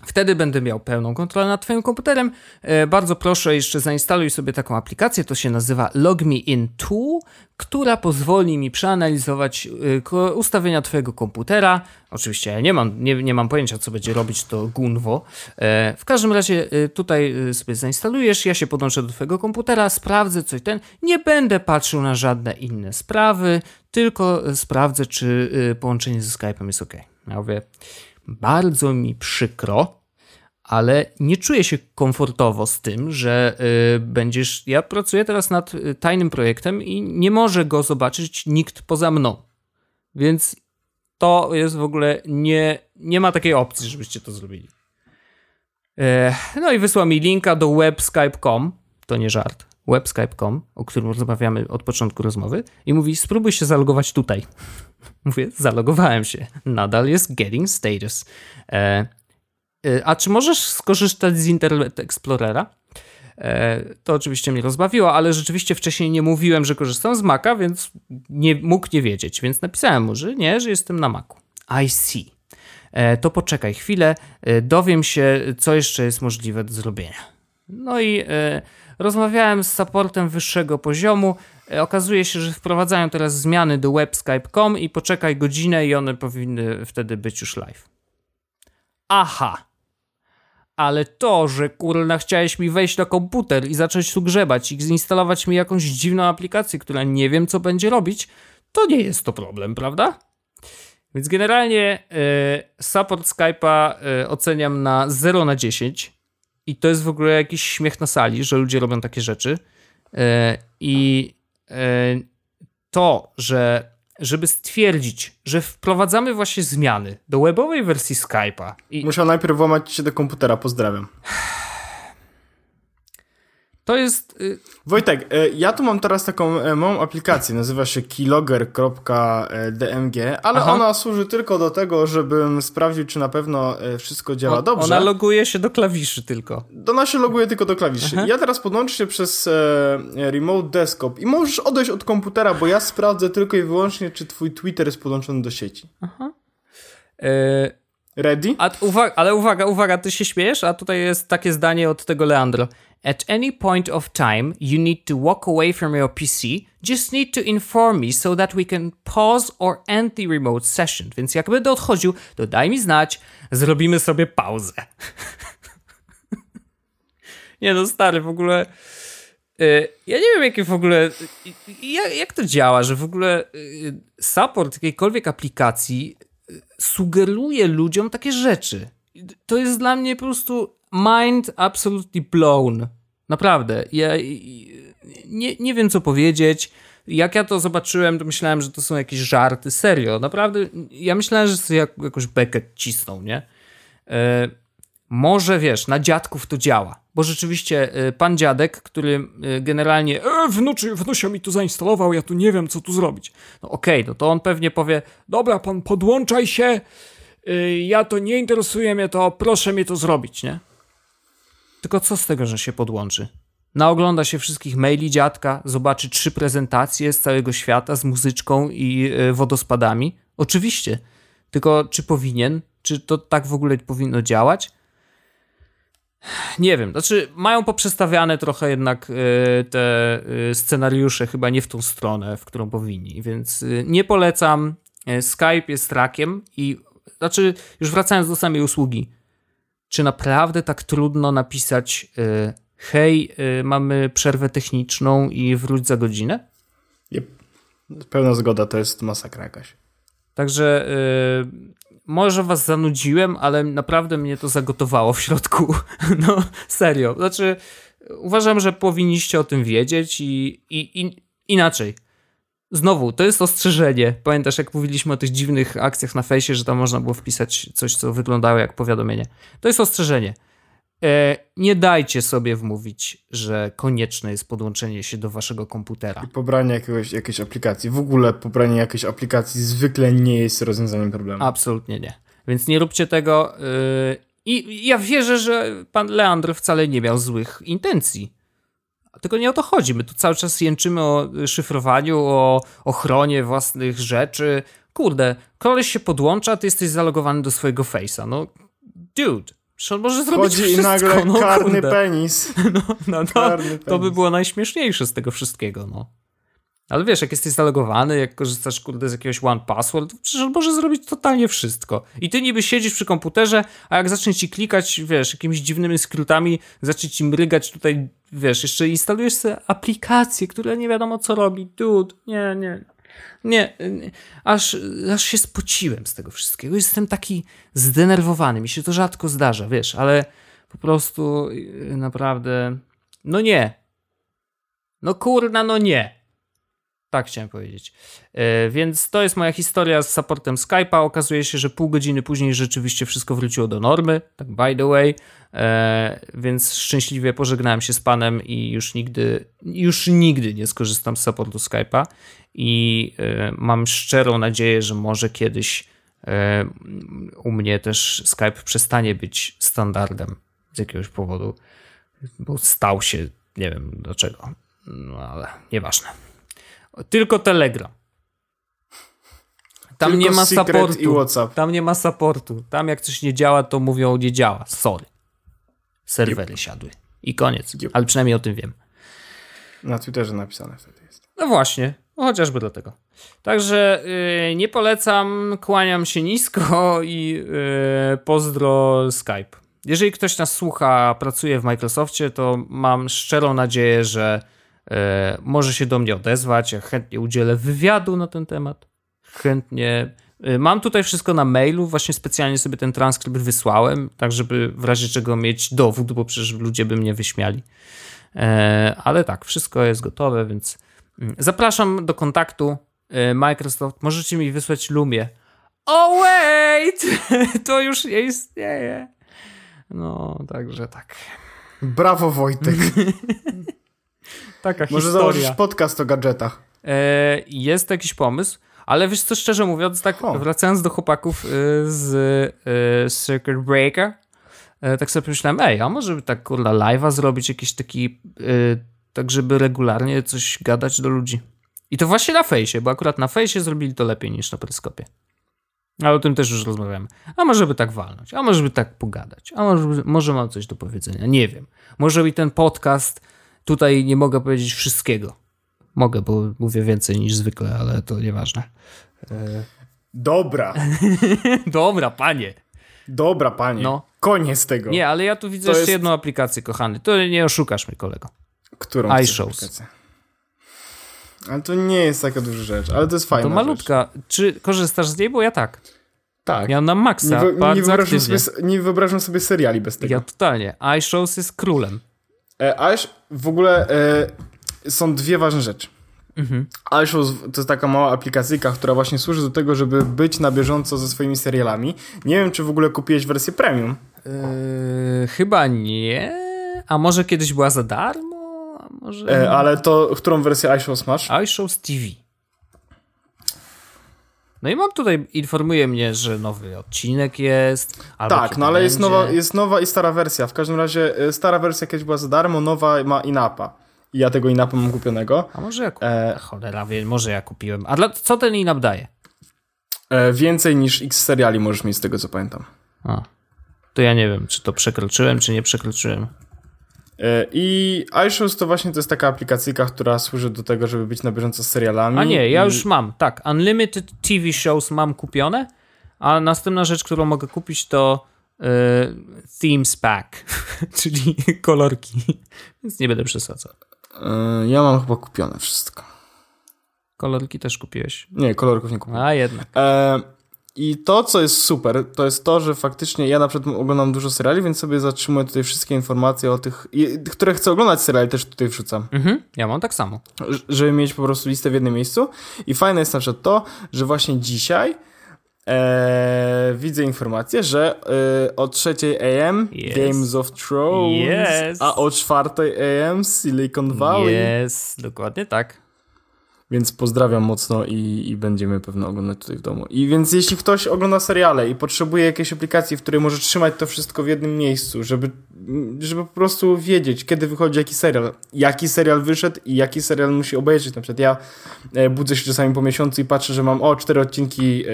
Wtedy będę miał pełną kontrolę nad Twoim komputerem. E, bardzo proszę, jeszcze zainstaluj sobie taką aplikację. To się nazywa LogMeIn Tool, która pozwoli mi przeanalizować e, ustawienia Twojego komputera. Oczywiście ja nie mam, nie, nie mam pojęcia, co będzie robić to Gunwo. E, w każdym razie tutaj sobie zainstalujesz, ja się podłączę do Twojego komputera, sprawdzę coś ten. Nie będę patrzył na żadne inne sprawy, tylko sprawdzę, czy połączenie ze Skype'em jest ok. Ja mówię, bardzo mi przykro, ale nie czuję się komfortowo z tym, że y, będziesz. Ja pracuję teraz nad y, tajnym projektem i nie może go zobaczyć nikt poza mną. Więc to jest w ogóle nie, nie ma takiej opcji, żebyście to zrobili. E, no i wysłał mi linka do webskype.com. To nie żart. Webskype.com, o którym rozmawiamy od początku rozmowy, i mówi: spróbuj się zalogować tutaj. Mówię, zalogowałem się. Nadal jest getting status. E, e, a czy możesz skorzystać z Internet Explorera? E, to oczywiście mnie rozbawiło, ale rzeczywiście wcześniej nie mówiłem, że korzystam z Maca, więc nie mógł nie wiedzieć. Więc napisałem mu, że nie, że jestem na Macu. I see. E, to poczekaj chwilę, e, dowiem się, co jeszcze jest możliwe do zrobienia. No i rozmawiałem z supportem wyższego poziomu. E, okazuje się, że wprowadzają teraz zmiany do webskype.com i poczekaj godzinę i one powinny wtedy być już live. Aha. Ale to, że kurna chciałeś mi wejść na komputer i zacząć tu grzebać i zinstalować mi jakąś dziwną aplikację, która nie wiem co będzie robić, to nie jest to problem, prawda? Więc generalnie y, support Skype'a y, oceniam na 0 na 10 i to jest w ogóle jakiś śmiech na sali, że ludzie robią takie rzeczy. Y, I E, to, że żeby stwierdzić, że wprowadzamy właśnie zmiany do webowej wersji Skype'a. I... Musiał najpierw włamać się do komputera, pozdrawiam. To jest. Y, Wojtek, e, ja tu mam teraz taką e, małą aplikację, nazywa się keylogger.dmg, ale Aha. ona służy tylko do tego, żebym sprawdził, czy na pewno e, wszystko działa dobrze. Ona loguje się do klawiszy tylko. Ona się loguje tylko do klawiszy. Aha. Ja teraz podłączę się przez remote desktop i możesz odejść od komputera, bo ja sprawdzę tylko i wyłącznie, czy twój Twitter jest podłączony do sieci. Aha. E Ready? Uwaga, ale uwaga, uwaga, ty się śmiejesz, a tutaj jest takie zdanie od tego Leandro. At any point of time, you need to walk away from your PC. Just need to inform me so that we can pause or end the remote session. Więc jak będę odchodził, to daj mi znać, zrobimy sobie pauzę. Nie no, stary, w ogóle... Y, ja nie wiem, jakie w ogóle. Jak, jak to działa, że w ogóle y, support jakiejkolwiek aplikacji y, sugeruje ludziom takie rzeczy. To jest dla mnie po prostu mind absolutely blown. Naprawdę. Ja nie, nie wiem, co powiedzieć. Jak ja to zobaczyłem, to myślałem, że to są jakieś żarty. Serio, naprawdę. Ja myślałem, że sobie jak, jakoś bekę cisną, nie? E, może wiesz, na dziadków to działa. Bo rzeczywiście e, pan dziadek, który e, generalnie e, wnuczy, mi tu zainstalował, ja tu nie wiem, co tu zrobić. No okej, okay, no to on pewnie powie, dobra, pan podłączaj się, ja to nie interesuje mnie to, proszę mi to zrobić, nie? Tylko co z tego, że się podłączy? Naogląda się wszystkich maili dziadka, zobaczy trzy prezentacje z całego świata z muzyczką i e, wodospadami. Oczywiście. Tylko czy powinien? Czy to tak w ogóle powinno działać? Nie wiem. Znaczy, mają poprzestawiane trochę jednak e, te e, scenariusze, chyba nie w tą stronę, w którą powinni, więc nie polecam. Skype jest rakiem i znaczy, już wracając do samej usługi, czy naprawdę tak trudno napisać hej, y, mamy przerwę techniczną i wróć za godzinę? Yep. Pełna zgoda, to jest masakra jakaś. Także y, może was zanudziłem, ale naprawdę mnie to zagotowało w środku. no, serio. Znaczy, uważam, że powinniście o tym wiedzieć i, i, i inaczej. Znowu, to jest ostrzeżenie. Pamiętasz, jak mówiliśmy o tych dziwnych akcjach na fejsie, że tam można było wpisać coś, co wyglądało jak powiadomienie. To jest ostrzeżenie. E, nie dajcie sobie wmówić, że konieczne jest podłączenie się do waszego komputera. I pobranie jakiegoś, jakiejś aplikacji. W ogóle pobranie jakiejś aplikacji zwykle nie jest rozwiązaniem problemu. Absolutnie nie. Więc nie róbcie tego. E, I ja wierzę, że pan Leandr wcale nie miał złych intencji. Tylko nie o to chodzi. My tu cały czas jęczymy o szyfrowaniu, o ochronie własnych rzeczy. Kurde, koleś się podłącza, ty jesteś zalogowany do swojego face'a. No, dude. On może zrobić Chodzi wszystko. i nagle no, karny kurde. penis. No, no, no karny to by było najśmieszniejsze z tego wszystkiego, no. Ale wiesz, jak jesteś zalogowany, jak korzystasz kurde z jakiegoś one password, to przecież zrobić totalnie wszystko. I ty niby siedzisz przy komputerze, a jak zacznie ci klikać, wiesz, jakimiś dziwnymi skrótami, zacznie ci mrygać tutaj, wiesz, jeszcze instalujesz sobie aplikację, która nie wiadomo co robi. Dude, nie, nie. Nie, aż, aż się spociłem z tego wszystkiego. Jestem taki zdenerwowany. Mi się to rzadko zdarza, wiesz, ale po prostu y, naprawdę. No nie. No kurna, no nie. Tak chciałem powiedzieć. E, więc to jest moja historia z supportem Skype'a. Okazuje się, że pół godziny później rzeczywiście wszystko wróciło do normy. Tak by the way. E, więc szczęśliwie pożegnałem się z panem i już nigdy, już nigdy nie skorzystam z supportu Skype'a. I e, mam szczerą nadzieję, że może kiedyś u mnie też Skype przestanie być standardem z jakiegoś powodu, bo stał się, nie wiem dlaczego, no ale nieważne. Tylko Telegram. Tam Tylko nie ma supportu. Tam nie ma supportu. Tam jak coś nie działa, to mówią nie działa. Sorry. Serwery yep. siadły. I koniec. Yep. Ale przynajmniej o tym wiem. Na Twitterze napisane wtedy jest. No właśnie. No chociażby dlatego. Także yy, nie polecam, kłaniam się nisko i yy, pozdro Skype. Jeżeli ktoś nas słucha, pracuje w Microsoftie, to mam szczerą nadzieję, że może się do mnie odezwać, ja chętnie udzielę wywiadu na ten temat. Chętnie. E, mam tutaj wszystko na mailu, właśnie specjalnie sobie ten transkrypt wysłałem, tak żeby w razie czego mieć dowód, bo przecież ludzie by mnie wyśmiali. E, ale tak, wszystko jest gotowe, więc mm, zapraszam do kontaktu. Microsoft, możecie mi wysłać Lumie. Oh wait! To już nie istnieje. No, także tak. Brawo Wojtek. Taka Może historia. założysz podcast o gadżetach. E, jest jakiś pomysł, ale wiesz co, szczerze mówiąc, tak wracając do chłopaków y, z y, Circuit Breaker, y, tak sobie pomyślałem, ej, a może by tak kurwa live'a zrobić jakiś taki, tak żeby regularnie coś gadać do ludzi. I to właśnie na fejsie, bo akurat na fejsie zrobili to lepiej niż na peryskopie. Ale o tym też już rozmawiamy. A może by tak walnąć, a może by tak pogadać, a może, może mam coś do powiedzenia, nie wiem. Może i ten podcast Tutaj nie mogę powiedzieć wszystkiego. Mogę, bo mówię więcej niż zwykle, ale to nieważne. Dobra. Dobra, panie. Dobra, panie. No. Koniec tego. Nie, ale ja tu widzę To jeszcze jest- jedną aplikację, kochany. To nie oszukasz mnie, kolego. Którą iShows. Ale to nie jest taka duża rzecz, ale to jest fajna To rzecz. malutka. Czy korzystasz z niej? Bo ja tak. Tak. Ja na nie, maksa, wy, nie, wyobrażam sobie, nie wyobrażam sobie seriali bez tego. Ja totalnie. iShows jest królem. E, w ogóle e, są dwie ważne rzeczy. Mhm. to jest taka mała aplikacyjka, która właśnie służy do tego, żeby być na bieżąco ze swoimi serialami. Nie wiem, czy w ogóle kupiłeś wersję premium. Yy, chyba nie. A może kiedyś była za darmo? A może... E, ale to, którą wersję iShows masz? iShows TV. No i mam tutaj, informuje mnie, że nowy odcinek jest. Tak, no ale jest nowa, jest nowa i stara wersja. W każdym razie e, stara wersja kiedyś była za darmo, nowa ma inapa. I ja tego inapa mam kupionego. A może ja kupiłem? E, Cholera wie, może ja kupiłem. A dla, co ten inap daje? e, więcej niż x seriali możesz mieć z tego, co pamiętam. A. To ja nie wiem, czy to przekroczyłem, czy nie przekroczyłem. E, I iShows to właśnie to jest taka aplikacyjka, która służy do tego, żeby być na bieżąco z serialami. A nie, ja już mam. Tak, Unlimited TV Shows mam kupione, a następna rzecz, którą mogę kupić to y, Themes Pack, czyli kolorki. Więc nie będę przesadzał. E, ja mam chyba kupione wszystko. Kolorki też kupiłeś. Nie, kolorków nie kupiłem. A jednak. E, I to, co jest super, to jest to, że faktycznie ja na przykład oglądam dużo seriali, więc sobie zatrzymuję tutaj wszystkie informacje o tych, które chcę oglądać seriali, też tutaj wrzucam. Mhm, ja mam tak samo. Żeby mieć po prostu listę w jednym miejscu. I fajne jest na przykład to, że właśnie dzisiaj e, widzę informację, że e, o 3 AM Yes. Games of Thrones, Yes. a o 4 AM Silicon Valley. Jest, dokładnie tak. Więc pozdrawiam mocno i, i będziemy pewno oglądać tutaj w domu. I więc jeśli ktoś ogląda seriale i potrzebuje jakiejś aplikacji, w której może trzymać to wszystko w jednym miejscu, żeby, żeby po prostu wiedzieć, kiedy wychodzi jaki serial, jaki serial wyszedł i jaki serial musi obejrzeć. Na przykład ja e, budzę się czasami po miesiącu i patrzę, że mam o, cztery odcinki e,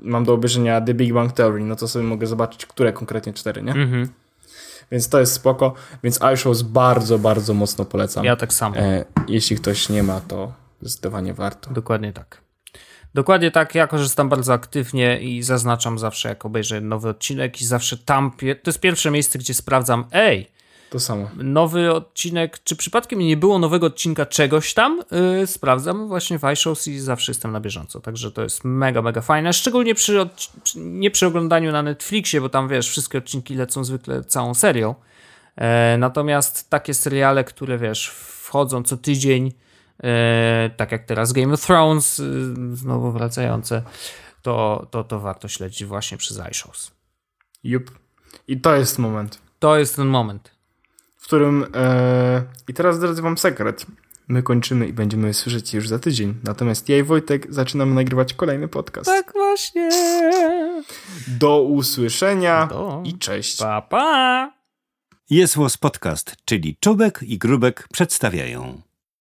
mam do obejrzenia The Big Bang Theory, no to sobie mogę zobaczyć, które konkretnie cztery, nie? Mhm, Więc to jest spoko. Więc iShows bardzo, bardzo mocno polecam. ja tak samo. E, jeśli ktoś nie ma, to zdecydowanie warto. Dokładnie tak. Dokładnie tak, ja korzystam bardzo aktywnie i zaznaczam zawsze, jak obejrzę nowy odcinek i zawsze tam, to jest pierwsze miejsce, gdzie sprawdzam, ej, To samo. nowy odcinek, czy przypadkiem nie było nowego odcinka czegoś tam, yy, sprawdzam właśnie w iShows i zawsze jestem na bieżąco, także to jest mega, mega fajne, szczególnie przy, przy nie przy oglądaniu na Netflixie, bo tam wiesz, wszystkie odcinki lecą zwykle całą serią, e, natomiast takie seriale, które wiesz, wchodzą co tydzień, e, tak jak teraz Game of Thrones, y, znowu wracające, to, to, to warto śledzić właśnie przez iShows. Jup. I to jest moment, To jest ten moment. W którym. E... I teraz zdradzę wam sekret. My kończymy i będziemy słyszeć już za tydzień. Natomiast ja i Wojtek zaczynamy nagrywać kolejny podcast. Tak właśnie. Do usłyszenia Do. i cześć. Pa, pa! Jest Podcast, czyli Czubek i Grubek przedstawiają.